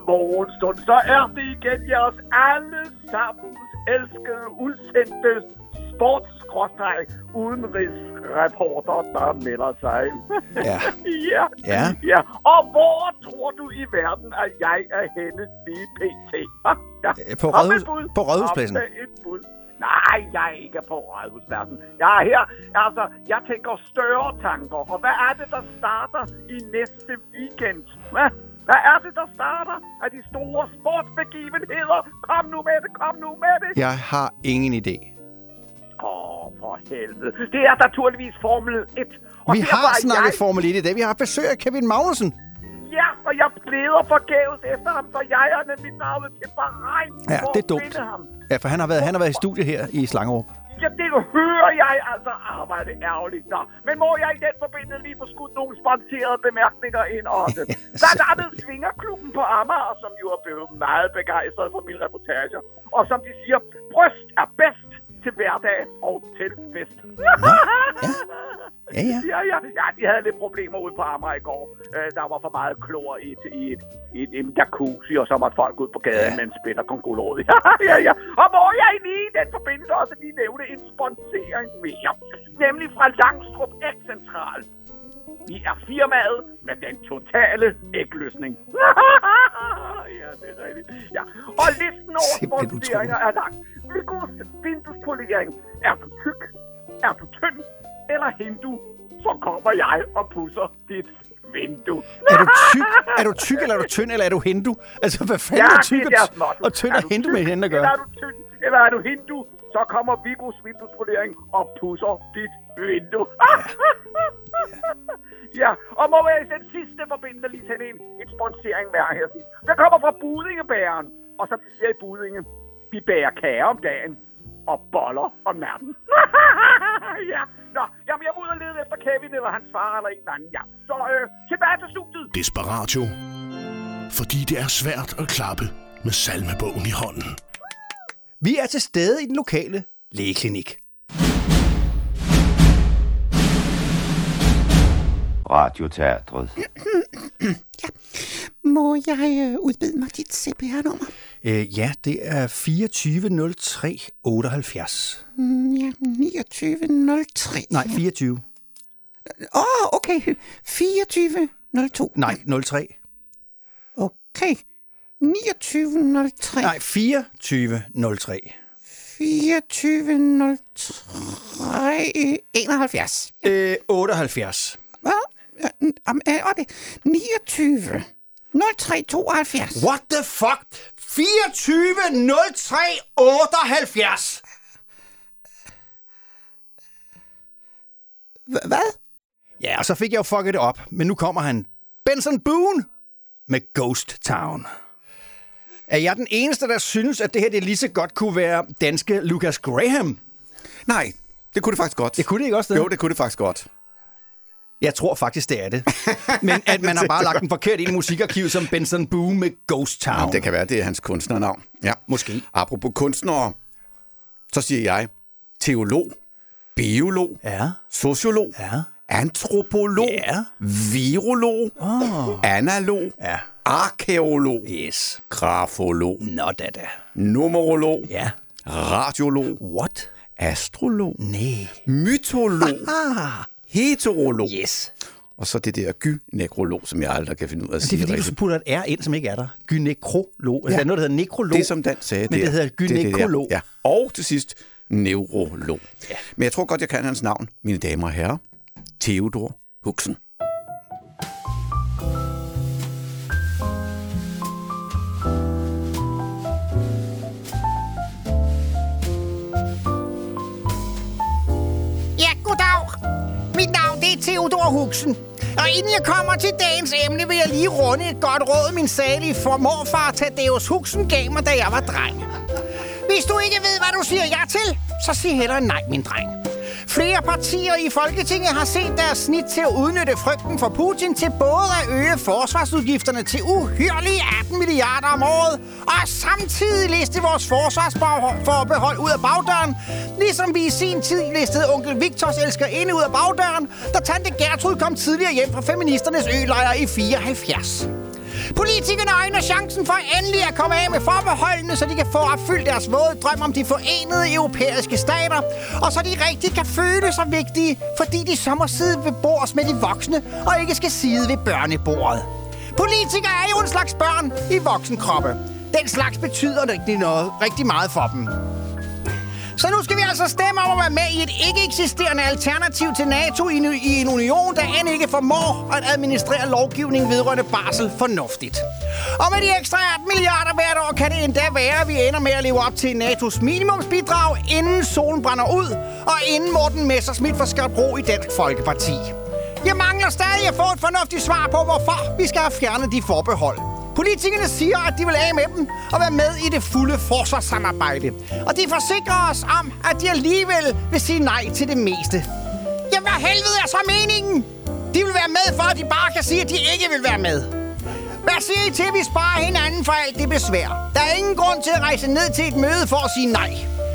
Speaker 11: morgenstund. Så er det igen jeres alle sammen elskede, udsendte sports udenrigsreporter, der melder sig.
Speaker 3: Ja.
Speaker 11: ja.
Speaker 3: Ja.
Speaker 11: ja. Og hvor tror du i verden, at jeg er henne lige pt? Ja.
Speaker 3: På Rådhus- på Rådhuspladsen.
Speaker 11: Nej, jeg er ikke på Rådhuspladsen. Jeg er her, altså, jeg tænker større tanker. Og hvad er det, der starter i næste weekend? Hvad? Hvad er det, der starter af de store sportsbegivenheder? Kom nu med det, kom nu med det.
Speaker 3: Jeg har ingen idé.
Speaker 11: Åh, for helvede. Det er naturligvis Formel 1. Og
Speaker 3: Vi har snakket
Speaker 11: jeg...
Speaker 3: Formel 1 i dag. Vi har besøg af Kevin Magnussen.
Speaker 11: Ja, og jeg leder forgæves efter ham, for jeg er nemlig navnet til Bahrein
Speaker 3: Ja, det er dumt.
Speaker 11: ham.
Speaker 3: Ja, for han har været, han har været i studie her i Slangerup.
Speaker 11: Ja, det hører jeg altså arbejde ærgerligt der. Men må jeg i den forbindelse lige få skudt nogle sponserede bemærkninger ind også? Blandt andet Svingerklubben på Amager, som jo er blevet meget begejstret for mine reportager. Og som de siger, bryst er bedst til hverdag og til fest.
Speaker 3: Ja, ja.
Speaker 11: Ja, ja. ja, de havde lidt problemer ude på Amager i går. Øh, der var for meget klor i, et, i, et, i et, en jacuzzi, og så måtte folk ud på gaden ja. med en spiller konkurreret. ja, ja, ja. Og må jeg lige i den forbindelse også lige nævne en sponsering mere. Nemlig fra Langstrup Ægcentral. Vi er firmaet med den totale ægløsning. ja, det er rigtigt. Ja. Og listen over
Speaker 3: Simpelthen
Speaker 11: sponseringer er lang. Vigos vinduespolering. Er du tyk? Er du tynd? Eller hindu? Så kommer jeg og pusser dit vindue.
Speaker 3: Er du tyk, er du tyk eller er du tynd, eller er du hindu? Altså, hvad fanden
Speaker 11: Ja,
Speaker 3: er tyk
Speaker 11: det
Speaker 3: og,
Speaker 11: er motto.
Speaker 3: og tynd
Speaker 11: Er
Speaker 3: og
Speaker 11: du
Speaker 3: hindu med hinanden at gøre?
Speaker 11: Eller er du tynd, eller er du hindu, så kommer Vigos vinduespolering og pusser dit vindue. Ja, og må jeg i den sidste forbindelse lige sende en, en sponsering med her. Den kommer fra Budingebæren, og de siger i Budinge, vi bærer kager om dagen og boller om natten. ja, nå, jamen jeg må ud og lede efter Kevin eller hans far eller en eller anden, ja. Så øh, tilbage til studiet.
Speaker 1: Desperatio. Fordi det er svært at klappe med salmebogen i hånden.
Speaker 3: Vi er til stede i den lokale lægeklinik.
Speaker 2: Radioteatret.
Speaker 10: Må jeg øh, udbyde mig dit CPR-nummer?
Speaker 3: Øh, ja, det er 2403 78.
Speaker 10: Mm, ja, 2903.
Speaker 3: Nej, 24.
Speaker 10: Åh, oh, okay. 2402.
Speaker 3: Nej, 03.
Speaker 10: Okay. 2903.
Speaker 3: Nej, 2403.
Speaker 8: 24 03 71.
Speaker 12: Øh, 78.
Speaker 8: Hvad? Det 29 03 72.
Speaker 12: What the fuck? 24 03 78.
Speaker 8: H- Hvad?
Speaker 12: Ja, og så fik jeg jo fucket det op, men nu kommer han. Benson Boone med Ghost Town. Er jeg den eneste, der synes, at det her det lige så godt kunne være danske Lucas Graham?
Speaker 2: Nej, det kunne det faktisk godt.
Speaker 12: Det kunne det ikke også det?
Speaker 2: Jo, det kunne det faktisk godt.
Speaker 12: Jeg tror faktisk, det er det. Men at man har bare lagt den forkert ind i musikarkivet som Benson Boone med Ghost Town.
Speaker 2: Jamen, det kan være, det er hans kunstnernavn. Ja.
Speaker 12: Måske.
Speaker 2: Apropos kunstnere, så siger jeg teolog, biolog,
Speaker 12: Ja.
Speaker 2: sociolog,
Speaker 12: Ja.
Speaker 2: antropolog,
Speaker 12: Ja.
Speaker 2: virolog,
Speaker 12: Oh.
Speaker 2: analog,
Speaker 12: Ja.
Speaker 2: arkeolog,
Speaker 12: Yes.
Speaker 2: grafolog,
Speaker 12: Nå da da.
Speaker 2: numerolog,
Speaker 12: Ja.
Speaker 2: radiolog,
Speaker 12: What?
Speaker 2: astrolog,
Speaker 12: Nej.
Speaker 2: mytolog. Heterolog,
Speaker 12: Yes.
Speaker 2: og så det der gynekrolog, som jeg aldrig kan finde ud af at
Speaker 12: Det er
Speaker 2: sige
Speaker 12: fordi, du
Speaker 2: rigtigt.
Speaker 12: putter et R ind, som ikke er der. Gynekrolog. Altså,
Speaker 2: Ja.
Speaker 12: der er noget, der hedder nekrolog.
Speaker 2: Det, som Dan sagde
Speaker 12: Men det hedder
Speaker 2: det der.
Speaker 12: gynekolog.
Speaker 2: Ja. Og til sidst, neurolog. Ja. Men jeg tror godt, jeg kan hans navn, mine damer og herrer. Theodor Huxen.
Speaker 3: Mit er Theodor Huxen. Og inden jeg kommer til dagens emne, vil jeg lige runde et godt råd, min salige for morfar Thaddeus Huxen gav mig, da jeg var dreng. Hvis du ikke ved, hvad du siger ja til, så sig heller nej, min dreng. Flere partier i Folketinget har set deres snit til at udnytte frygten for Putin til både at øge forsvarsudgifterne til uhyrlige 18 milliarder om året, og samtidig liste vores forsvarsforbehold ud af bagdøren, ligesom vi i sin tid listede onkel Victors elskerinde ud af bagdøren, da tante Gertrud kom tidligere hjem fra feministernes ølejr i 74. Politikerne øjner chancen for endelig at komme af med forbeholdene, så de kan få opfyldt deres våde drøm om de forenede europæiske stater, og så de rigtig kan føle sig vigtige, fordi de så må sidde ved bords med de voksne, og ikke skal sidde ved børnebordet. Politikere er jo en slags børn i voksenkroppe. Den slags betyder rigtig noget, rigtig meget for dem. Så nu skal vi altså stemme om at være med i et ikke eksisterende alternativ til NATO i, en- i en union, der end ikke formår at administrere lovgivning vedrørende barsel fornuftigt. Og med de ekstra 18 milliarder hvert år kan det endda være, at vi ender med at leve op til NATO's minimumsbidrag, inden solen brænder ud, og inden Morten Messersmith får skabt ro i Dansk Folkeparti. Jeg mangler stadig at få et fornuftigt svar på, hvorfor vi skal have fjernet de forbehold. Politikerne siger, at de vil af med dem og være med i det fulde forsvarssamarbejde. Og de forsikrer os om, at de alligevel vil sige nej til det meste. Jamen, hvad helvede er så meningen? De vil være med, for at de bare kan sige, at de ikke vil være med. Hvad siger I til, at vi sparer hinanden for alt det besvær? Der er ingen grund til at rejse ned til et møde for at sige nej.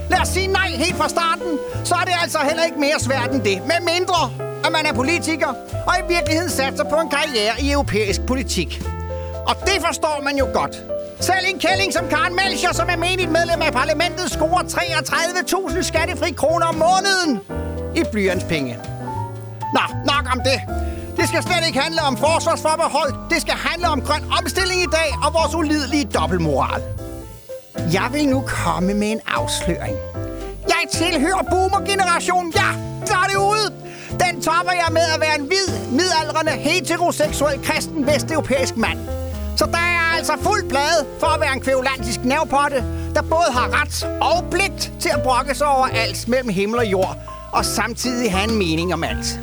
Speaker 3: Lad os sige nej helt fra starten, så er det altså heller ikke mere svært end det. Med mindre, at man er politiker, og i virkeligheden satser på en karriere i europæisk politik. Og det forstår man jo godt. Selv en kælling som Karen Melcher, som er menigt medlem af parlamentet, scorer 33.000 skattefri kroner om måneden i blyantspenge. Nå, nok om det. Det skal slet ikke handle om forsvarsforbehold. Det skal handle om grøn omstilling i dag og vores ulidelige dobbeltmoral. Jeg vil nu komme med en afsløring. Jeg tilhører boomer-generationen. Ja, der er det ude. Den topper jeg med at være en hvid, midaldrende, heteroseksuel, kristen vesteuropæisk mand. Så der er altså fuld plade for at være en kvævlandisk nervpotte, der både har ret og pligt til at brokke sig over alt mellem himmel og jord, og samtidig have en mening om alt.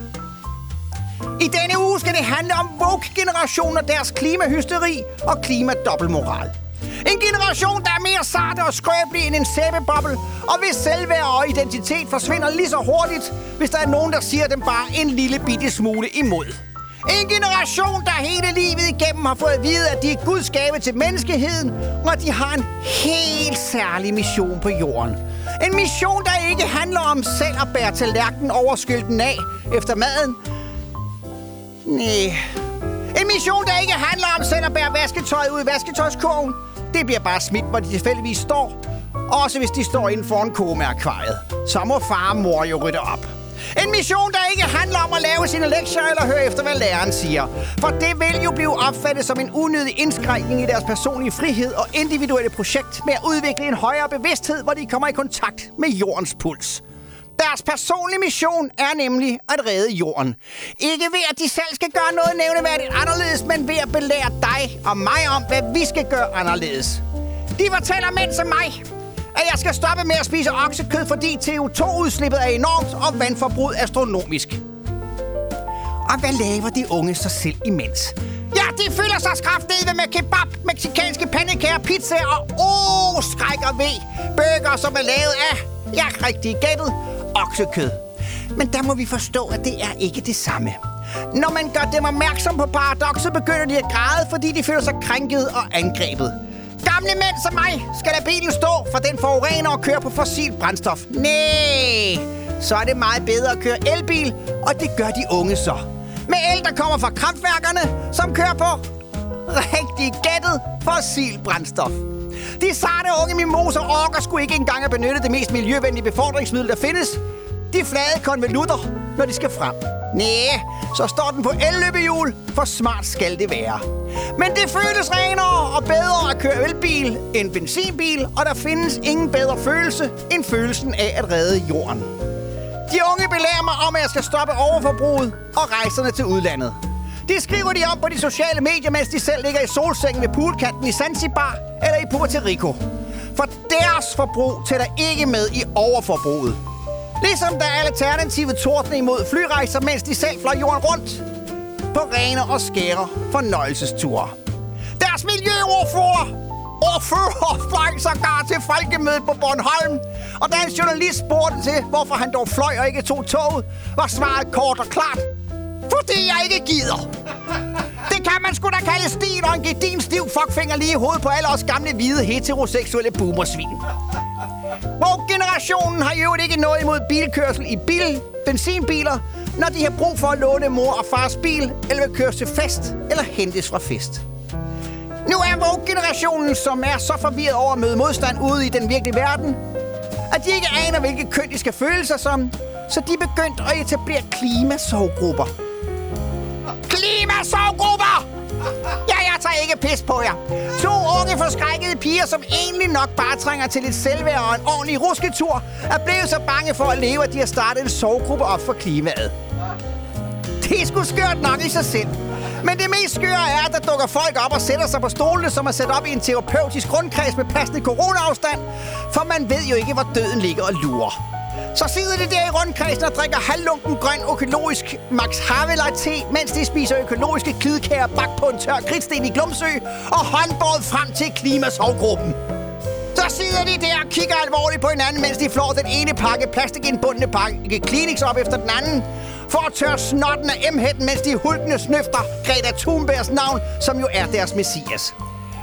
Speaker 3: I denne uge skal det handle om woke-generationen og deres klimahysteri og klimadobbeltmoral. En generation, der er mere sarte og skrøbelig end en sæbeboble, og hvis selvværd og identitet forsvinder lige så hurtigt, hvis der er nogen, der siger dem bare en lille bitte smule imod. En generation, der hele livet igennem har fået at vide, at de er Guds gave til menneskeheden, og at de har en helt særlig mission på jorden. En mission, der ikke handler om selv at bære tallerkenen over skylden af efter maden, Nej. En mission, der ikke handler om selv at bære vasketøjet ud i vasketøjskurven. Det bliver bare smidt, hvor de tilfældigvis står. Også hvis de står inden for en komeakvariet. Så må far og mor jo rydde op. En mission, der ikke handler om at lave sine lektier eller høre efter, hvad læreren siger. For det vil jo blive opfattet som en unødig indskrænkning i deres personlige frihed og individuelle projekt med at udvikle en højere bevidsthed, hvor de kommer i kontakt med jordens puls. Deres personlige mission er nemlig at redde jorden. Ikke ved, at de selv skal gøre noget nævneværdigt anderledes, men ved at belære dig og mig om, hvad vi skal gøre anderledes. De fortæller mænd som mig, at jeg skal stoppe med at spise oksekød, fordi CO2-udslippet er enormt og vandforbruget astronomisk. Og hvad laver de unge sig selv imens? Ja, de fylder sig skraftede med kebab, meksikanske pandekager, pizza og åh, oh, skræk og ved. Bøger, som er lavet af, ja, rigtig gættet, oksekød. Men der må vi forstå, at det er ikke det samme. Når man gør dem opmærksom på paradokset, begynder de at græde, fordi de føler sig krænket og angrebet. Gamle mænd som mig skal lade bilen stå, for den forurener og kører på fossil brændstof. Nej, så er det meget bedre at køre elbil, og det gør de unge så. Med el, der kommer fra kraftværkerne, som kører på rigtig gættet fossil brændstof. De sarte unge mimoser orker sgu ikke engang at benytte det mest miljøvenlige befordringsmiddel, der findes. De flade konvolutter, når de skal frem. Næh, så står den på elløbehjul, for smart skal det være. Men det føles renere og bedre at køre elbil end benzinbil, og der findes ingen bedre følelse end følelsen af at redde jorden. De unge belærer mig om, at jeg skal stoppe overforbruget og rejserne til udlandet. Det skriver de om på de sociale medier, mens de selv ligger i solsengen ved poolkanten i Zanzibar eller i Puerto Rico. For deres forbrug tæller ikke med i overforbruget. Ligesom der er alternative tordne imod flyrejser, mens de selv fløj jorden rundt på rene og skære fornøjelsesture. Deres miljøordfører ordfører fløj sågar til folkemødet på Bornholm. Og da en journalist spurgte til, hvorfor han dog fløj og ikke tog toget, var svaret kort og klart. Fordi jeg ikke gider. Det kan man sgu da kalde stil og en gedin stiv fuckfinger lige i hovedet på alle os gamle hvide heteroseksuelle boomersvin. Woke-generationen har jo ikke noget imod bilkørsel i bil, benzinbiler, når de har brug for at låne mor og fars bil, eller vil køres til fest, eller hentes fra fest. Nu er Vogue-generationen, som er så forvirret over at møde modstand ude i den virkelige verden, at de ikke aner, hvilke køn de skal føle sig som, så de er begyndt at etablere klimasovgrupper. Klimasovgrupper! Ja, jeg tager ikke pis på jer. To unge forskrækkede piger, som egentlig nok bare trænger til lidt selvværd og en ordentlig rusketur, er blevet så bange for at leve, at de har startet en sovegruppe op for klimaet. Det er sgu skørt nok i sig selv. Men det mest skøre er, at der dukker folk op og sætter sig på stolene, som er sat op i en terapeutisk rundkreds med passende coronaafstand. For man ved jo ikke, hvor døden ligger og lurer. Så sidder de der i rundkredsen og drikker halvlunken grøn økologisk Max Havela te, mens de spiser økologiske klidkager bagt på en tør kridtsten i Glumsø og håndbåret frem til klimasovgruppen. Så sidder de der og kigger alvorligt på hinanden, mens de flår den ene pakke plastikindbundne pakke Kleenex op efter den anden, for at tørre snotten af m mens de hulkende snøfter Greta Thunbergs navn, som jo er deres messias.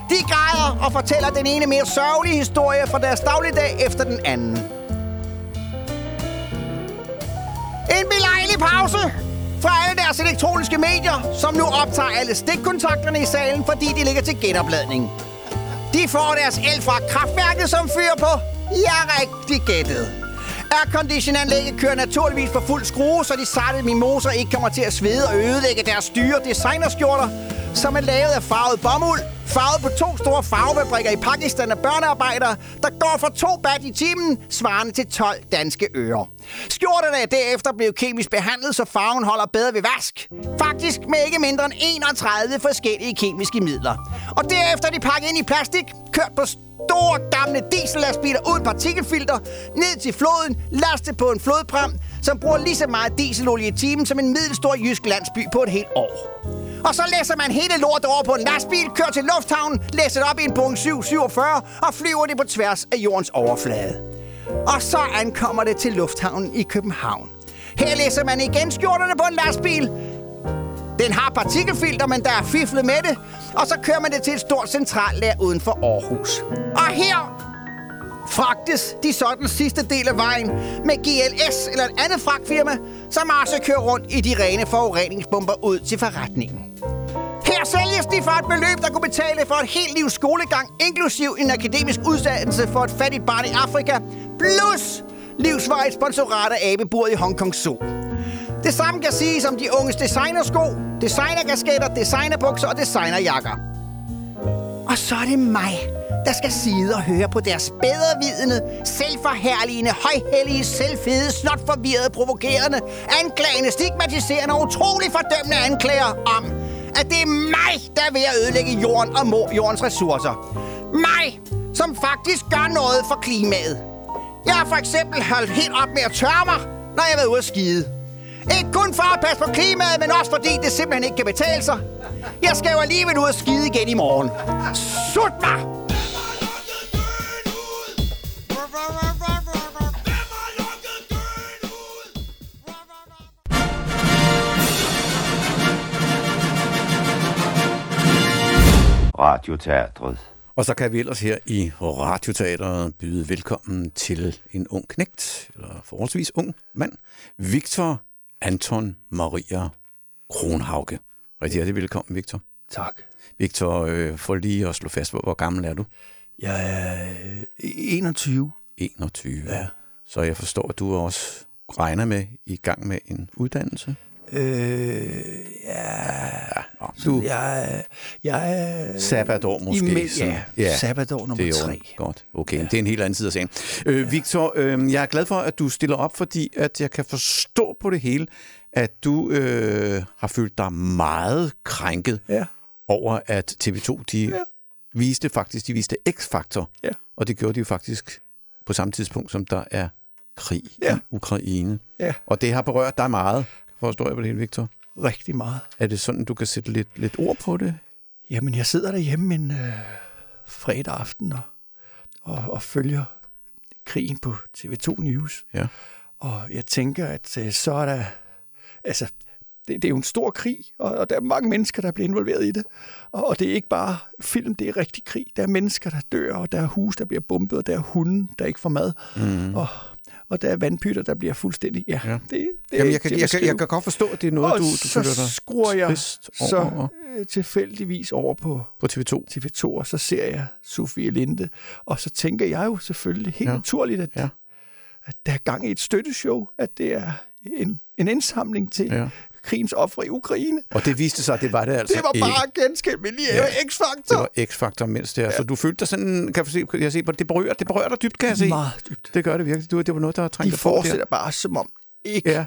Speaker 3: De græder og fortæller den ene mere sørgelige historie fra deres dagligdag efter den anden. En belejlig pause fra alle deres elektroniske medier, som nu optager alle stikkontakterne i salen, fordi de ligger til genopladning. De får deres el fra kraftværket, som fyrer på. Ja, rigtig gættet. Airconditionanlægget kører naturligvis for fuld skrue, så de sarte mimoser ikke kommer til at svede og ødelægge deres dyre designerskjorter, som er lavet af farvet bomuld, farvet på to store farvefabrikker i Pakistan af børnearbejdere, der går for to bat i timen, svarende til 12 danske øre. Skjorterne er derefter blevet kemisk behandlet, så farven holder bedre ved vask. Faktisk med ikke mindre end 31 forskellige kemiske midler. Og derefter er de pakket ind i plastik, kørt på store gamle diesellastbiler uden partikelfilter, ned til floden, lastet på en flodpram, som bruger lige så meget dieselolie i timen som en middelstor jysk landsby på et helt år. Og så læser man hele lortet over på en lastbil, kører til lufthavnen, læser op i en Boeing 747 og flyver det på tværs af jordens overflade. Og så ankommer det til lufthavnen i København. Her læser man igen skjorterne på en lastbil. Den har partikelfilter, men der er fiflet med det. Og så kører man det til et stort centrallager uden for Aarhus. Og her fragtes de så den sidste del af vejen med GLS eller et andet fragtfirma, som også kører rundt i de rene forureningsbomber ud til forretningen. Her sælges de for et beløb, der kunne betale for et helt livs skolegang, inklusiv en akademisk uddannelse for et fattigt barn i Afrika, plus livsvejt sponsorat af abebordet i Hong Kong Zoo.
Speaker 13: Det samme kan siges om de unges designersko, designerkasketter, designerbukser og designerjakker. Og så er det mig, der skal sidde og høre på deres bedrevidende, selvforherligende, højhellige, selvfede, snotforvirrede, provokerende, anklagende, stigmatiserende og utrolig fordømmende anklager om, at det er mig, der er ved at ødelægge jorden og må jordens ressourcer. Mig, som faktisk gør noget for klimaet. Jeg har for eksempel holdt helt op med at tørre mig, når jeg har været ude at skide. Ikke kun for at passe på klimaet, men også fordi det simpelthen ikke kan betale sig. Jeg skal jo alligevel ud og skide igen i morgen. Sut mig!
Speaker 2: Radioteatret. Og så kan vi ellers her i Radioteatret byde velkommen til en ung knægt, eller forholdsvis ung mand, Victor Anton Maria Kronhauge. Rigtig hjertelig velkommen, Victor.
Speaker 3: Tak.
Speaker 2: Victor, øh, for lige at slå fast, hvor, hvor gammel er du?
Speaker 3: Jeg er øh, 21.
Speaker 2: 21. Ja. Så jeg forstår, at du også regner med i gang med en uddannelse?
Speaker 3: Øh, ja,
Speaker 2: Nå, du,
Speaker 3: jeg, jeg.
Speaker 2: Sabbatår måske.
Speaker 3: I,
Speaker 2: sådan.
Speaker 3: ja, sabbatår nummer
Speaker 2: det er
Speaker 3: tre.
Speaker 2: Godt, okay. Ja. Det er en helt anden side af sagen. Øh, Victor, øh, jeg er glad for, at du stiller op, fordi at jeg kan forstå på det hele, at du øh, har følt dig meget krænket
Speaker 3: Ja.
Speaker 2: over, at TV2 de
Speaker 3: Ja.
Speaker 2: viste faktisk, de viste X-Factor.
Speaker 3: Ja.
Speaker 2: Og det gjorde de jo faktisk på samme tidspunkt, som der er krig
Speaker 3: Ja.
Speaker 2: i Ukraine.
Speaker 3: Ja.
Speaker 2: Og det har berørt dig meget, forstår jeg på det hele, Victor.
Speaker 3: Rigtig meget.
Speaker 2: Er det sådan, du kan sætte lidt, lidt ord på det?
Speaker 3: Jamen, jeg sidder derhjemme en øh, fredag aften og, og, og følger krigen på TV2 News.
Speaker 2: Ja.
Speaker 3: Og jeg tænker, at øh, så er der... Altså, det, det er jo en stor krig, og, og der er mange mennesker, der bliver involveret i det. Og, og det er ikke bare film, det er rigtig krig. Der er mennesker, der dør, og der er hus, der bliver bombet, og der er hunde, der ikke får mad.
Speaker 2: Mm.
Speaker 3: Og, og der er vandpytter, der bliver fuldstændig... Ja,
Speaker 2: Ja.
Speaker 3: det, det
Speaker 2: Jamen, jeg kan, jeg, kan, jeg kan godt forstå, at det er noget,
Speaker 3: og
Speaker 2: du, du
Speaker 3: så
Speaker 2: føler dig
Speaker 3: skruer jeg så øh, tilfældigvis over på,
Speaker 2: på TV2.
Speaker 3: TV2, og så ser jeg Sofie Linde, og så tænker jeg jo selvfølgelig helt
Speaker 2: Ja.
Speaker 3: naturligt, at,
Speaker 2: ja.
Speaker 3: at der er gang i et støtteshow, at det er en, en indsamling til
Speaker 2: Ja.
Speaker 3: Ja. krigens ofre i Ukraine.
Speaker 2: Og det viste sig, at det var det altså
Speaker 3: Det var
Speaker 2: ikke.
Speaker 3: bare ganske almindelig
Speaker 2: Ja.
Speaker 3: ja.
Speaker 2: Det
Speaker 3: X-faktor.
Speaker 2: var X-faktor, mens det er. Ja. Så du følte dig sådan, kan jeg, se, kan jeg se det, berører, det berører dig dybt, kan jeg se.
Speaker 3: Meget dybt.
Speaker 2: Det gør det virkelig. Du, det var noget, der
Speaker 3: De
Speaker 2: trængte på
Speaker 3: fortsætter bare som om ikke, ja.
Speaker 2: Ja.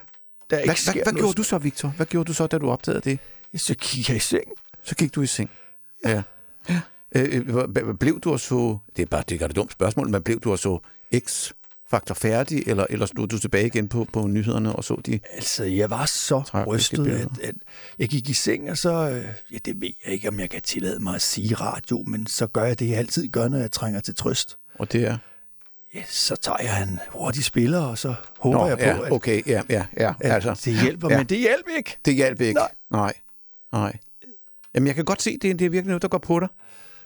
Speaker 3: der ikke
Speaker 2: Hvad,
Speaker 3: sker
Speaker 2: hvad, hvad
Speaker 3: noget.
Speaker 2: gjorde du så, Victor? Hvad gjorde du så, da du opdagede det?
Speaker 3: Så gik jeg i seng.
Speaker 2: Så gik du i seng. Ja. ja. Øh, øh, hvor- blev du og så, det er bare det er et dumt spørgsmål, men blev du og så X-faktor færdig, eller, eller stod du tilbage igen på, på nyhederne og så de
Speaker 3: Altså, jeg var så rystet, at, at jeg gik i seng, og så... Øh, ja, det ved jeg ikke, om jeg kan tillade mig at sige radio, men så gør jeg det, jeg altid gør, når jeg trænger til trøst.
Speaker 2: Og det er?
Speaker 3: Ja, så tager jeg en hurtig spiller, og så håber
Speaker 2: Nå,
Speaker 3: jeg på,
Speaker 2: ja,
Speaker 3: at,
Speaker 2: okay, ja, ja, ja. altså,
Speaker 3: det hjælper.
Speaker 2: ja.
Speaker 3: Men det hjælper ikke.
Speaker 2: Det hjalp ikke.
Speaker 3: Nej.
Speaker 2: Nej. Nej. Jamen, jeg kan godt se, det, det er virkelig noget, der går på dig.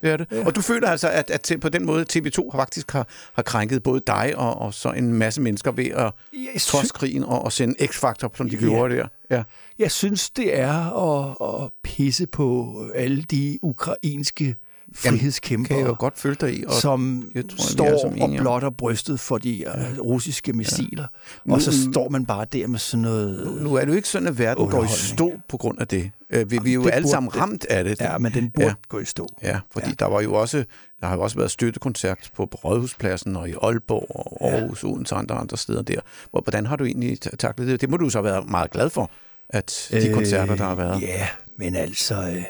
Speaker 2: Det er det. Ja. Og du føler altså, at, at på den måde TV2 har faktisk har, har krænket både dig og, og så en masse mennesker ved at
Speaker 3: Jeg, sy-
Speaker 2: trods krigen og, og sende X-faktor, som de
Speaker 3: Ja.
Speaker 2: gjorde der. Ja.
Speaker 3: jeg synes, det er at, at pisse på alle de ukrainske frihedskæmpere,
Speaker 2: Kan jeg jo godt følge dig i. Og,
Speaker 3: som
Speaker 2: jeg tror,
Speaker 3: står
Speaker 2: sammen
Speaker 3: og blotter brystet for de uh, russiske missiler.
Speaker 2: Nu-
Speaker 3: Og så står man bare der med sådan noget...
Speaker 2: nu er det jo ikke sådan, at verden går i stå på grund af det. Øh, Vi, vi er jo alle
Speaker 3: burde
Speaker 2: sammen ramt af det.
Speaker 3: Ja, men den burde
Speaker 2: Ja.
Speaker 3: ja. gå i stå.
Speaker 2: Ja, fordi ja. der var jo også, der har jo også været støttekoncert på Rådhuspladsen og i Aalborg og Aarhus, ja. Odense og andre, andre steder der. Hvor- Hvordan har du egentlig ta- taklet det? Det må du så være meget glad for, at de øh, koncerter, der har været.
Speaker 3: Ja, men altså... Øh,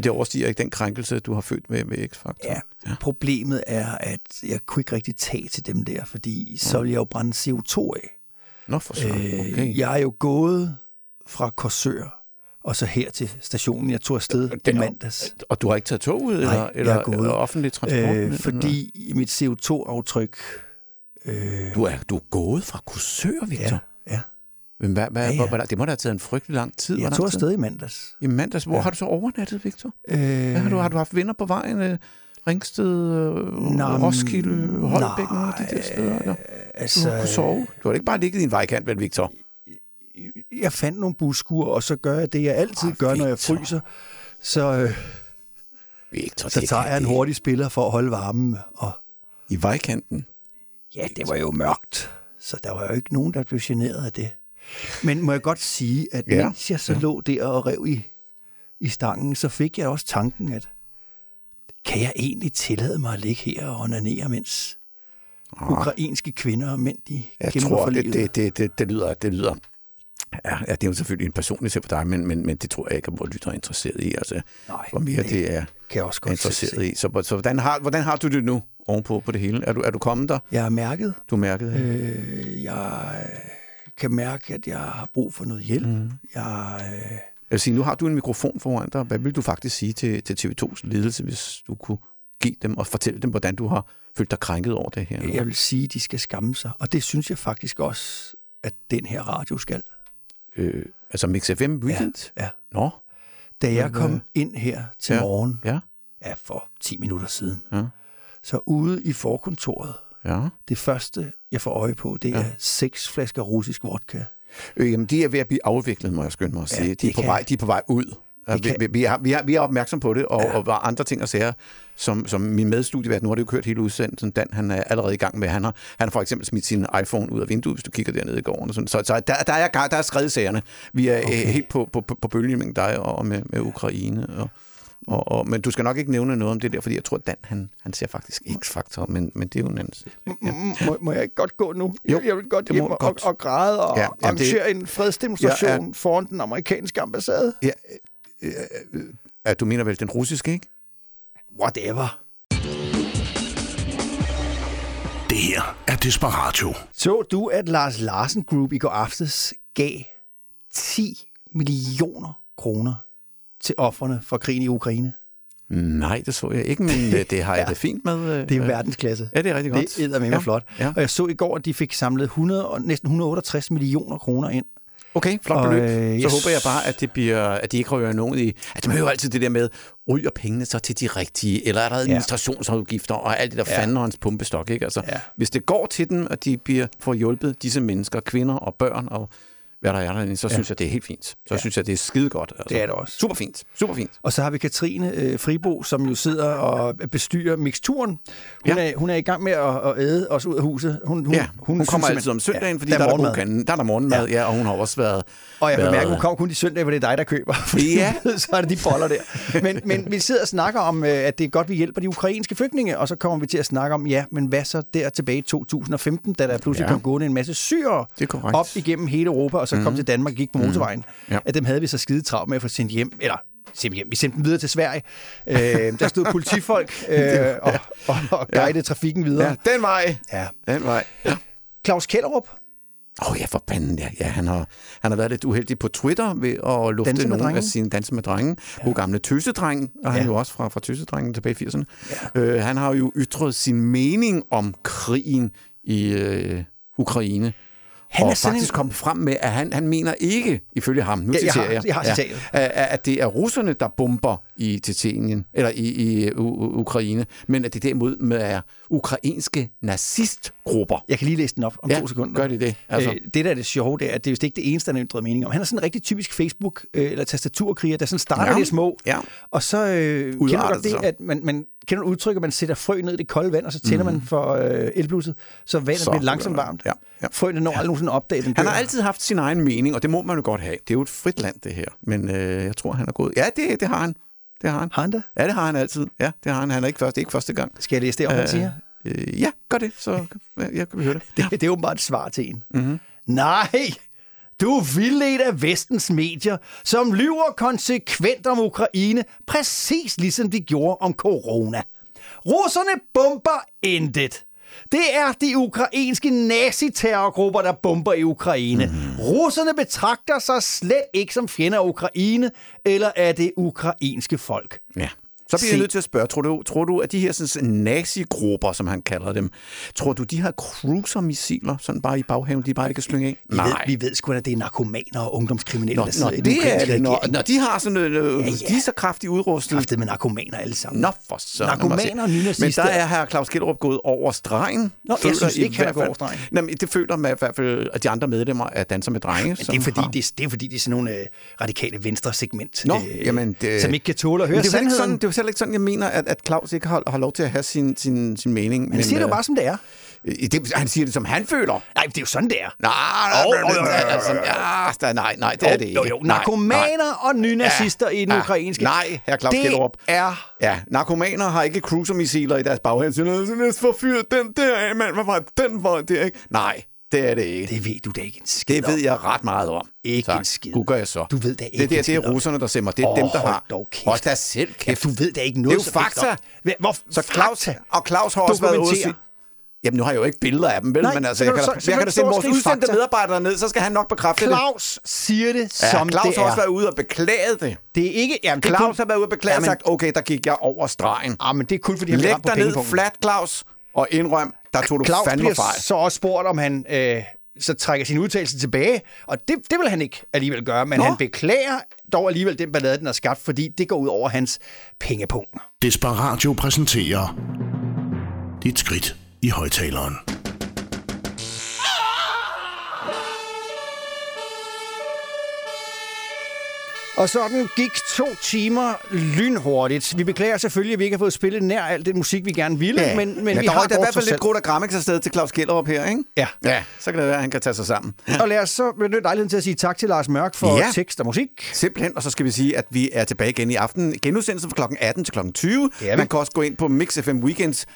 Speaker 2: Men det overstiger ikke den krænkelse, du har følt med, med X-Factor.
Speaker 3: Ja, ja. Problemet er, at jeg kunne ikke rigtig tage til dem der, fordi så ville jeg jo brænde CO2 af.
Speaker 2: Nå, for så. Okay.
Speaker 3: Øh, jeg er jo gået fra Korsør og så her til stationen. Jeg tog afsted i mandags.
Speaker 2: Og du har ikke taget toget
Speaker 3: Nej,
Speaker 2: eller,
Speaker 3: jeg
Speaker 2: eller,
Speaker 3: er gået.
Speaker 2: eller offentlig transport?
Speaker 3: Øh, fordi mit CO2-aftryk... Øh,
Speaker 2: Du er, du er gået fra Korsør, Victor?
Speaker 3: Ja.
Speaker 2: Men hvad, hvad,
Speaker 3: Ja,
Speaker 2: ja. Hvor, det må da have taget en frygtelig lang tid.
Speaker 3: Jeg tog afsted i mandags.
Speaker 2: I mandags. Hvor ja. Har du så overnattet, Victor?
Speaker 3: Øh,
Speaker 2: Hvad har du, har du haft venner på vejen? øh, Ringsted, øh,
Speaker 3: Nå,
Speaker 2: Roskilde, Holbæk, nogle af de der steder? Eller? Du
Speaker 3: Altså,
Speaker 2: kunne sove. Du har ikke bare ligget i en vejkant, vel, Victor?
Speaker 3: jeg fandt nogle buskur, og så gør jeg det, jeg altid
Speaker 2: Åh,
Speaker 3: gør, når jeg
Speaker 2: Victor.
Speaker 3: fryser. Så, øh,
Speaker 2: Victor,
Speaker 3: så tager jeg en hurtig spiller for at holde varmen. Og
Speaker 2: I vejkanten?
Speaker 3: ja, det var jo mørkt, så der var jo ikke nogen, der blev generet af det. Men må jeg godt sige, at
Speaker 2: Ja.
Speaker 3: ja. mens jeg så lå der og rev i, i stangen, så fik jeg også tanken, at kan jeg egentlig tillade mig at ligge her og onanere, mens ukrainske kvinder og mænd, de
Speaker 2: Jeg
Speaker 3: kæmper
Speaker 2: tror,
Speaker 3: for
Speaker 2: det,
Speaker 3: livet?
Speaker 2: det, det, det, det lyder... Det lyder Ja, ja, det er jo selvfølgelig en personlig ting for dig, men, men, men det tror jeg ikke, at vores lytter er interesseret i. Altså,
Speaker 3: Nej,
Speaker 2: hvor mere
Speaker 3: det
Speaker 2: det er,
Speaker 3: kan jeg også
Speaker 2: er
Speaker 3: godt
Speaker 2: interesseret i. Så, så hvordan, har, hvordan har du det nu ovenpå på det hele? Er du, er du kommet der?
Speaker 3: Jeg har mærket.
Speaker 2: Du har mærket?
Speaker 3: Øh, jeg kan mærke, at jeg har brug for noget hjælp. Mm. Jeg, øh,
Speaker 2: Jeg vil sige, nu har du en mikrofon foran dig. Hvad vil du faktisk sige til, til TV2's ledelse, hvis du kunne give dem og fortælle dem, hvordan du har følt dig krænket over det her?
Speaker 3: jeg vil sige, at de skal skamme sig. Og det synes jeg faktisk også, at den her radio skal.
Speaker 2: Øh, altså Mix FM Weekend?
Speaker 3: Ja. ja.
Speaker 2: Nå?
Speaker 3: Da jeg kom ind her til
Speaker 2: Ja.
Speaker 3: morgen,
Speaker 2: Ja.
Speaker 3: ja, for 10 minutter siden,
Speaker 2: Ja.
Speaker 3: så ude i forkontoret,
Speaker 2: Ja.
Speaker 3: det første, jeg får øje på, det er
Speaker 2: Ja.
Speaker 3: seks flasker russisk vodka.
Speaker 2: Øh, jamen, de er ved at blive afviklet, må jeg skynde mig at
Speaker 3: Ja,
Speaker 2: sige. de, er på
Speaker 3: kan-
Speaker 2: vej, de er på vej ud. Ja, vi,
Speaker 3: kan-
Speaker 2: vi, vi, er, vi, er, vi er opmærksom på det, og, ja. og er andre ting at sige, som, som min medstudievært, nu har det jo kørt hele udsendelsen, Dan, han er allerede i gang med, han har, han har for eksempel smidt sin iPhone ud af vinduet, hvis du kigger dernede i gården. Og sådan. Så, så der, der, er, der er skrevet sagerne. Vi er okay. helt på, på, på, på med dig og med, med Ukraine. Og, og, og, men du skal nok ikke nævne noget om det der, fordi jeg tror, at Dan, han, han ser faktisk X-Factor, men, men det er jo en anden.
Speaker 3: Ja. Må, må jeg ikke godt gå nu?
Speaker 2: Jo,
Speaker 3: jeg vil godt hjem og,
Speaker 2: godt.
Speaker 3: og græde og
Speaker 2: Ja,
Speaker 3: ja,
Speaker 2: jamen, det-
Speaker 3: arrangere en fredsdemonstration
Speaker 2: Ja,
Speaker 3: ja, foran den amerikanske ambassade.
Speaker 2: Ja, øh, øh, at du mener vel den russiske, ikke?
Speaker 3: Whatever.
Speaker 1: Det her er Desperatio.
Speaker 3: Så du, at Lars Larsen Group i går aftes gav 10 millioner kroner til offerne for krigen i Ukraine?
Speaker 2: Nej, det så jeg ikke, men øh, det har jeg
Speaker 3: Ja.
Speaker 2: det fint med. øh,
Speaker 3: Det er
Speaker 2: øh,
Speaker 3: verdensklasse.
Speaker 2: Ja, det er rigtig godt.
Speaker 3: Det er med
Speaker 2: Ja,
Speaker 3: flot.
Speaker 2: ja.
Speaker 3: Og jeg så i går, at de fik samlet 100 og, næsten 168 millioner kroner ind.
Speaker 2: Okay, flot
Speaker 3: Og,
Speaker 2: beløb.
Speaker 3: øh,
Speaker 2: så
Speaker 3: jeg
Speaker 2: håber jeg bare, at det bliver, at de ikke rører nogen i... At man hører jo altid det der med, ryger pengene så til de rigtige, eller er der administrationsafgifter og alt det der
Speaker 3: Ja.
Speaker 2: og hans pumpestok, ikke? Altså,
Speaker 3: Ja.
Speaker 2: Hvis det går til dem, at de bliver, får hjulpet disse mennesker, kvinder og børn og hvad der er derinde, så
Speaker 3: Ja.
Speaker 2: ja. synes jeg, det er helt fint. Så ja. synes jeg, det er skide godt. Altså.
Speaker 3: Det er det også.
Speaker 2: Super fint. Super fint.
Speaker 3: Og så har vi Katrine øh, Fribo, som jo sidder og bestyrer mixturen. Hun,
Speaker 2: Ja.
Speaker 3: er, hun er i gang med at, at æde os ud af huset. Hun, hun,
Speaker 2: Ja, hun, hun kommer altid om søndagen, fordi
Speaker 3: der
Speaker 2: der,
Speaker 3: er
Speaker 2: der, er kan, der er der morgenmad, ja. ja, og hun har også været...
Speaker 3: Og jeg vil
Speaker 2: været-
Speaker 3: mærke, hun kommer kun de søndage, hvor det er dig, der køber.
Speaker 2: Ja.
Speaker 3: så er det de boller der. Men, men vi sidder og snakker om, øh, at det er godt, vi hjælper de ukrainske flygtninge, og så kommer vi til at snakke om, ja, men hvad så der tilbage i 2015, da der pludselig
Speaker 2: Ja.
Speaker 3: kom gående en masse
Speaker 2: korrekt.
Speaker 3: op igennem hele Europa, og så kom
Speaker 2: Mhm.
Speaker 3: til Danmark og gik på motorvejen.
Speaker 2: Ja.
Speaker 3: At dem havde vi så skide travlt med at få sendt hjem, eller sendt hjem. Vi sendte dem videre til Sverige. Øh, der stod politifolk øh, og, og, og guidede trafikken videre.
Speaker 2: Ja, den vej.
Speaker 3: Ja.
Speaker 2: Den vej. Ja.
Speaker 3: Claus Kellerup,
Speaker 2: Åh oh, ja, for fanden, ja. ja han, har, han har været lidt uheldig på Twitter ved at lufte
Speaker 3: Danse
Speaker 2: nogle
Speaker 3: drenge.
Speaker 2: af sine danse med drenge. Ja. God gamle tøsedreng, og han
Speaker 3: Ja.
Speaker 2: er jo også fra, fra tøsedrengen tilbage i 80'erne. Ja. Øh, han har jo ytret sin mening om krigen i øh, Ukraine.
Speaker 3: Han er
Speaker 2: og
Speaker 3: sådan
Speaker 2: faktisk
Speaker 3: en-
Speaker 2: kom frem med, at han, han mener ikke, ifølge ham, nu
Speaker 3: Ja, jeg
Speaker 2: citerer
Speaker 3: har-
Speaker 2: jeg,
Speaker 3: jeg har citatet.
Speaker 2: at, at det er russerne, der bomber i Tjetjenien, eller i, i U- Ukraine, men at det derimod med er ukrainske nazistgrupper.
Speaker 3: jeg kan lige læse den op om
Speaker 2: Ja,
Speaker 3: to sekunder.
Speaker 2: gør de det?
Speaker 3: Altså. Øh, det, der er det sjove, det er, at det er vist ikke det eneste, han har mening om. Han er sådan en rigtig typisk Facebook- øh, eller tastaturkriger, der sådan starter
Speaker 2: Ja.
Speaker 3: ja. lidt små,
Speaker 2: Ja.
Speaker 3: og så øh, kender du
Speaker 2: Udarter
Speaker 3: godt
Speaker 2: det
Speaker 3: det, at man, man kender du udtrykket, man sætter frø ned i det kolde vand, og så tænder mm. man for øh, elblusset, så vandet
Speaker 2: Så
Speaker 3: bliver langsomt varmt.
Speaker 2: Ja, ja.
Speaker 3: Frøene når aldrig nogensinde opdage den
Speaker 2: Han har altid haft sin egen mening, og det må man jo godt have. Det er jo et frit land, det her. Men øh, jeg tror, han er gået... Ja, det, det har han. Det har han.
Speaker 3: Har han det?
Speaker 2: Ja, det har han altid. Ja, det har han. Han er ikke første, ikke første gang.
Speaker 3: Skal jeg læse det op, han
Speaker 2: Øh,
Speaker 3: siger?
Speaker 2: Øh, ja, gør det, så jeg, kan høre det.
Speaker 3: Det, det er åbenbart et svar til en.
Speaker 2: Mm-hmm.
Speaker 3: Nej, du er vildledt af vestens medier, som lyver konsekvent om Ukraine, præcis ligesom de gjorde om corona. Russerne bomber intet. Det er de ukrainske naziterrorgrupper, der bomber i Ukraine. Mm. Russerne betragter sig slet ikke som fjender af Ukraine eller af det ukrainske folk.
Speaker 2: Ja. Så bliver
Speaker 3: Se.
Speaker 2: jeg nødt til at spørge, tror du, tror du at de her sådan, nazi-grupper, som han kalder dem, tror du, de har cruiser-missiler, sådan bare i baghaven, de bare ikke kan slynge af?
Speaker 3: Vi ved, vi ved sgu, at det er narkomaner og ungdomskriminelle,
Speaker 2: Nå,
Speaker 3: der sidder
Speaker 2: nå,
Speaker 3: i
Speaker 2: det er det. Når, når de har sådan noget, ja,
Speaker 3: ja.
Speaker 2: ja. de er så kraftigt udrustet.
Speaker 3: Kraftet med narkomaner alle sammen.
Speaker 2: Nå, for så.
Speaker 3: Narkomaner og
Speaker 2: Men
Speaker 3: nynazister.
Speaker 2: der er her Claus Kjellerup gået over stregen.
Speaker 3: Nå, jeg synes ikke, han er gået over stregen.
Speaker 2: Nej, men det føler man i hvert fald, at de andre medlemmer af Danser med Drenge.
Speaker 3: Men det er, fordi, det, er, det er fordi, det er sådan nogle øh, radikale venstre segment,
Speaker 2: Nå,
Speaker 3: øh,
Speaker 2: jamen, det,
Speaker 3: som ikke kan tåle at høre
Speaker 2: Men det
Speaker 3: sandheden.
Speaker 2: sådan, det heller ikke sådan, jeg mener, at, at Claus ikke har, har lov til at have sin, sin, sin mening.
Speaker 3: Men han siger det jo
Speaker 2: øh,
Speaker 3: bare, som det er.
Speaker 2: øh, det, han siger det, som han føler.
Speaker 3: Nej, det er jo sådan, det er.
Speaker 2: Nej, nej,
Speaker 3: Jo,
Speaker 2: nej, nej, det er det ikke.
Speaker 3: Jo, jo, narkomaner og nynazister
Speaker 2: Ja,
Speaker 3: i den
Speaker 2: ja.
Speaker 3: ukrainske.
Speaker 2: Nej, herr Claus
Speaker 3: Det
Speaker 2: Gellerup.
Speaker 3: er...
Speaker 2: Ja, narkomaner har ikke cruisermissiler i deres baghænd. Så lad os den der mand. Hvad var den for det, ikke? Nej, det er det ikke.
Speaker 3: Det ved du da ikke en skid
Speaker 2: Det ved jeg ret meget om.
Speaker 3: Ikke
Speaker 2: så,
Speaker 3: en skid.
Speaker 2: Google jeg så.
Speaker 3: Du ved da ikke
Speaker 2: Det, der, det er russerne, der mig. Det er
Speaker 3: Åh,
Speaker 2: dem, der har.
Speaker 3: dog kæft.
Speaker 2: Hold da selv
Speaker 3: Ja,
Speaker 2: kæft.
Speaker 3: du ved da ikke
Speaker 2: Det er
Speaker 3: noget
Speaker 2: jo fakta.
Speaker 3: Hvor,
Speaker 2: Så Claus, og Claus har også været ude. Jamen, nu har jeg jo ikke billeder af dem, vel?
Speaker 3: Nej,
Speaker 2: men altså,
Speaker 3: så
Speaker 2: jeg
Speaker 3: kan
Speaker 2: da,
Speaker 3: så-
Speaker 2: jeg
Speaker 3: kan
Speaker 2: da sende vores udsendte medarbejdere ned, så skal han nok bekræfte det.
Speaker 3: Claus siger det,
Speaker 2: Ja,
Speaker 3: som
Speaker 2: Claus
Speaker 3: det
Speaker 2: har også været ude og beklage det.
Speaker 3: Det er ikke... Jamen,
Speaker 2: Claus
Speaker 3: kun,
Speaker 2: har været ude og beklage og sagt, okay, der gik jeg over stregen.
Speaker 3: Ah, men det er kun, fordi han
Speaker 2: Læg dig ned flat, Claus, og indrøm, der tog du
Speaker 3: Claus
Speaker 2: fandme
Speaker 3: bliver
Speaker 2: fejl.
Speaker 3: så også spurgt, om han øh, så trækker sin udtalelse tilbage, og det, det vil han ikke alligevel gøre, men
Speaker 2: Nå.
Speaker 3: han beklager dog alligevel den ballade, den er skabt, fordi det går ud over hans pengepunkt.
Speaker 1: Desperatio præsenterer dit skridt i højtaleren.
Speaker 3: Og sådan gik to timer lynhurtigt. Vi beklager selvfølgelig, at vi ikke har fået spillet nær alt den musik, vi gerne ville,
Speaker 2: Ja,
Speaker 3: men, men
Speaker 2: ja,
Speaker 3: vi
Speaker 2: der
Speaker 3: har
Speaker 2: da i hvert fald lidt grund og grammix afsted til Claus Gellerup her, ikke?
Speaker 3: Ja.
Speaker 2: Ja, så kan det være, at han kan tage sig sammen.
Speaker 3: Og lad os så benytte lejligheden til at sige tak til Lars Mørk for
Speaker 2: Ja.
Speaker 3: tekst og musik.
Speaker 2: Simpelthen, og så skal vi sige, at vi er tilbage igen i aften. Genudsendelse fra kl. 18 til kl. 20.
Speaker 3: Det er vi.
Speaker 2: Man kan også gå ind på Mix FM Weekends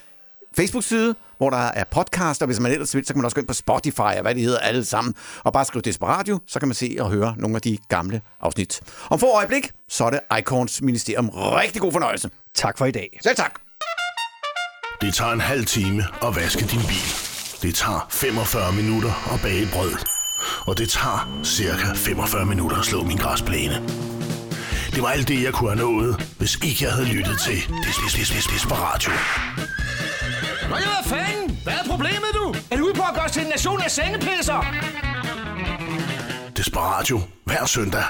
Speaker 2: Facebook-side, hvor der er podcast, og hvis man ellers vil, så kan man også gå ind på Spotify, og hvad det hedder alle sammen, og bare skrive Desperatio, så kan man se og høre nogle af de gamle afsnit. Om få øjeblik, så er det Icons Ministerium. Rigtig god fornøjelse.
Speaker 3: Tak for i dag.
Speaker 2: Selv tak.
Speaker 1: Det tager en halv time at vaske din bil. Det tager 45 minutter at bage brød. Og det tager cirka 45 minutter at slå min græsplæne. Det var alt det, jeg kunne have nået, hvis ikke jeg havde lyttet til Des, Des, Des, Des, Desperatio.
Speaker 14: Nå ja, hvad fanden? Hvad er problemet, du? Er du ude på at gøre os til en nation af sengepisser?
Speaker 1: Desperatio hver søndag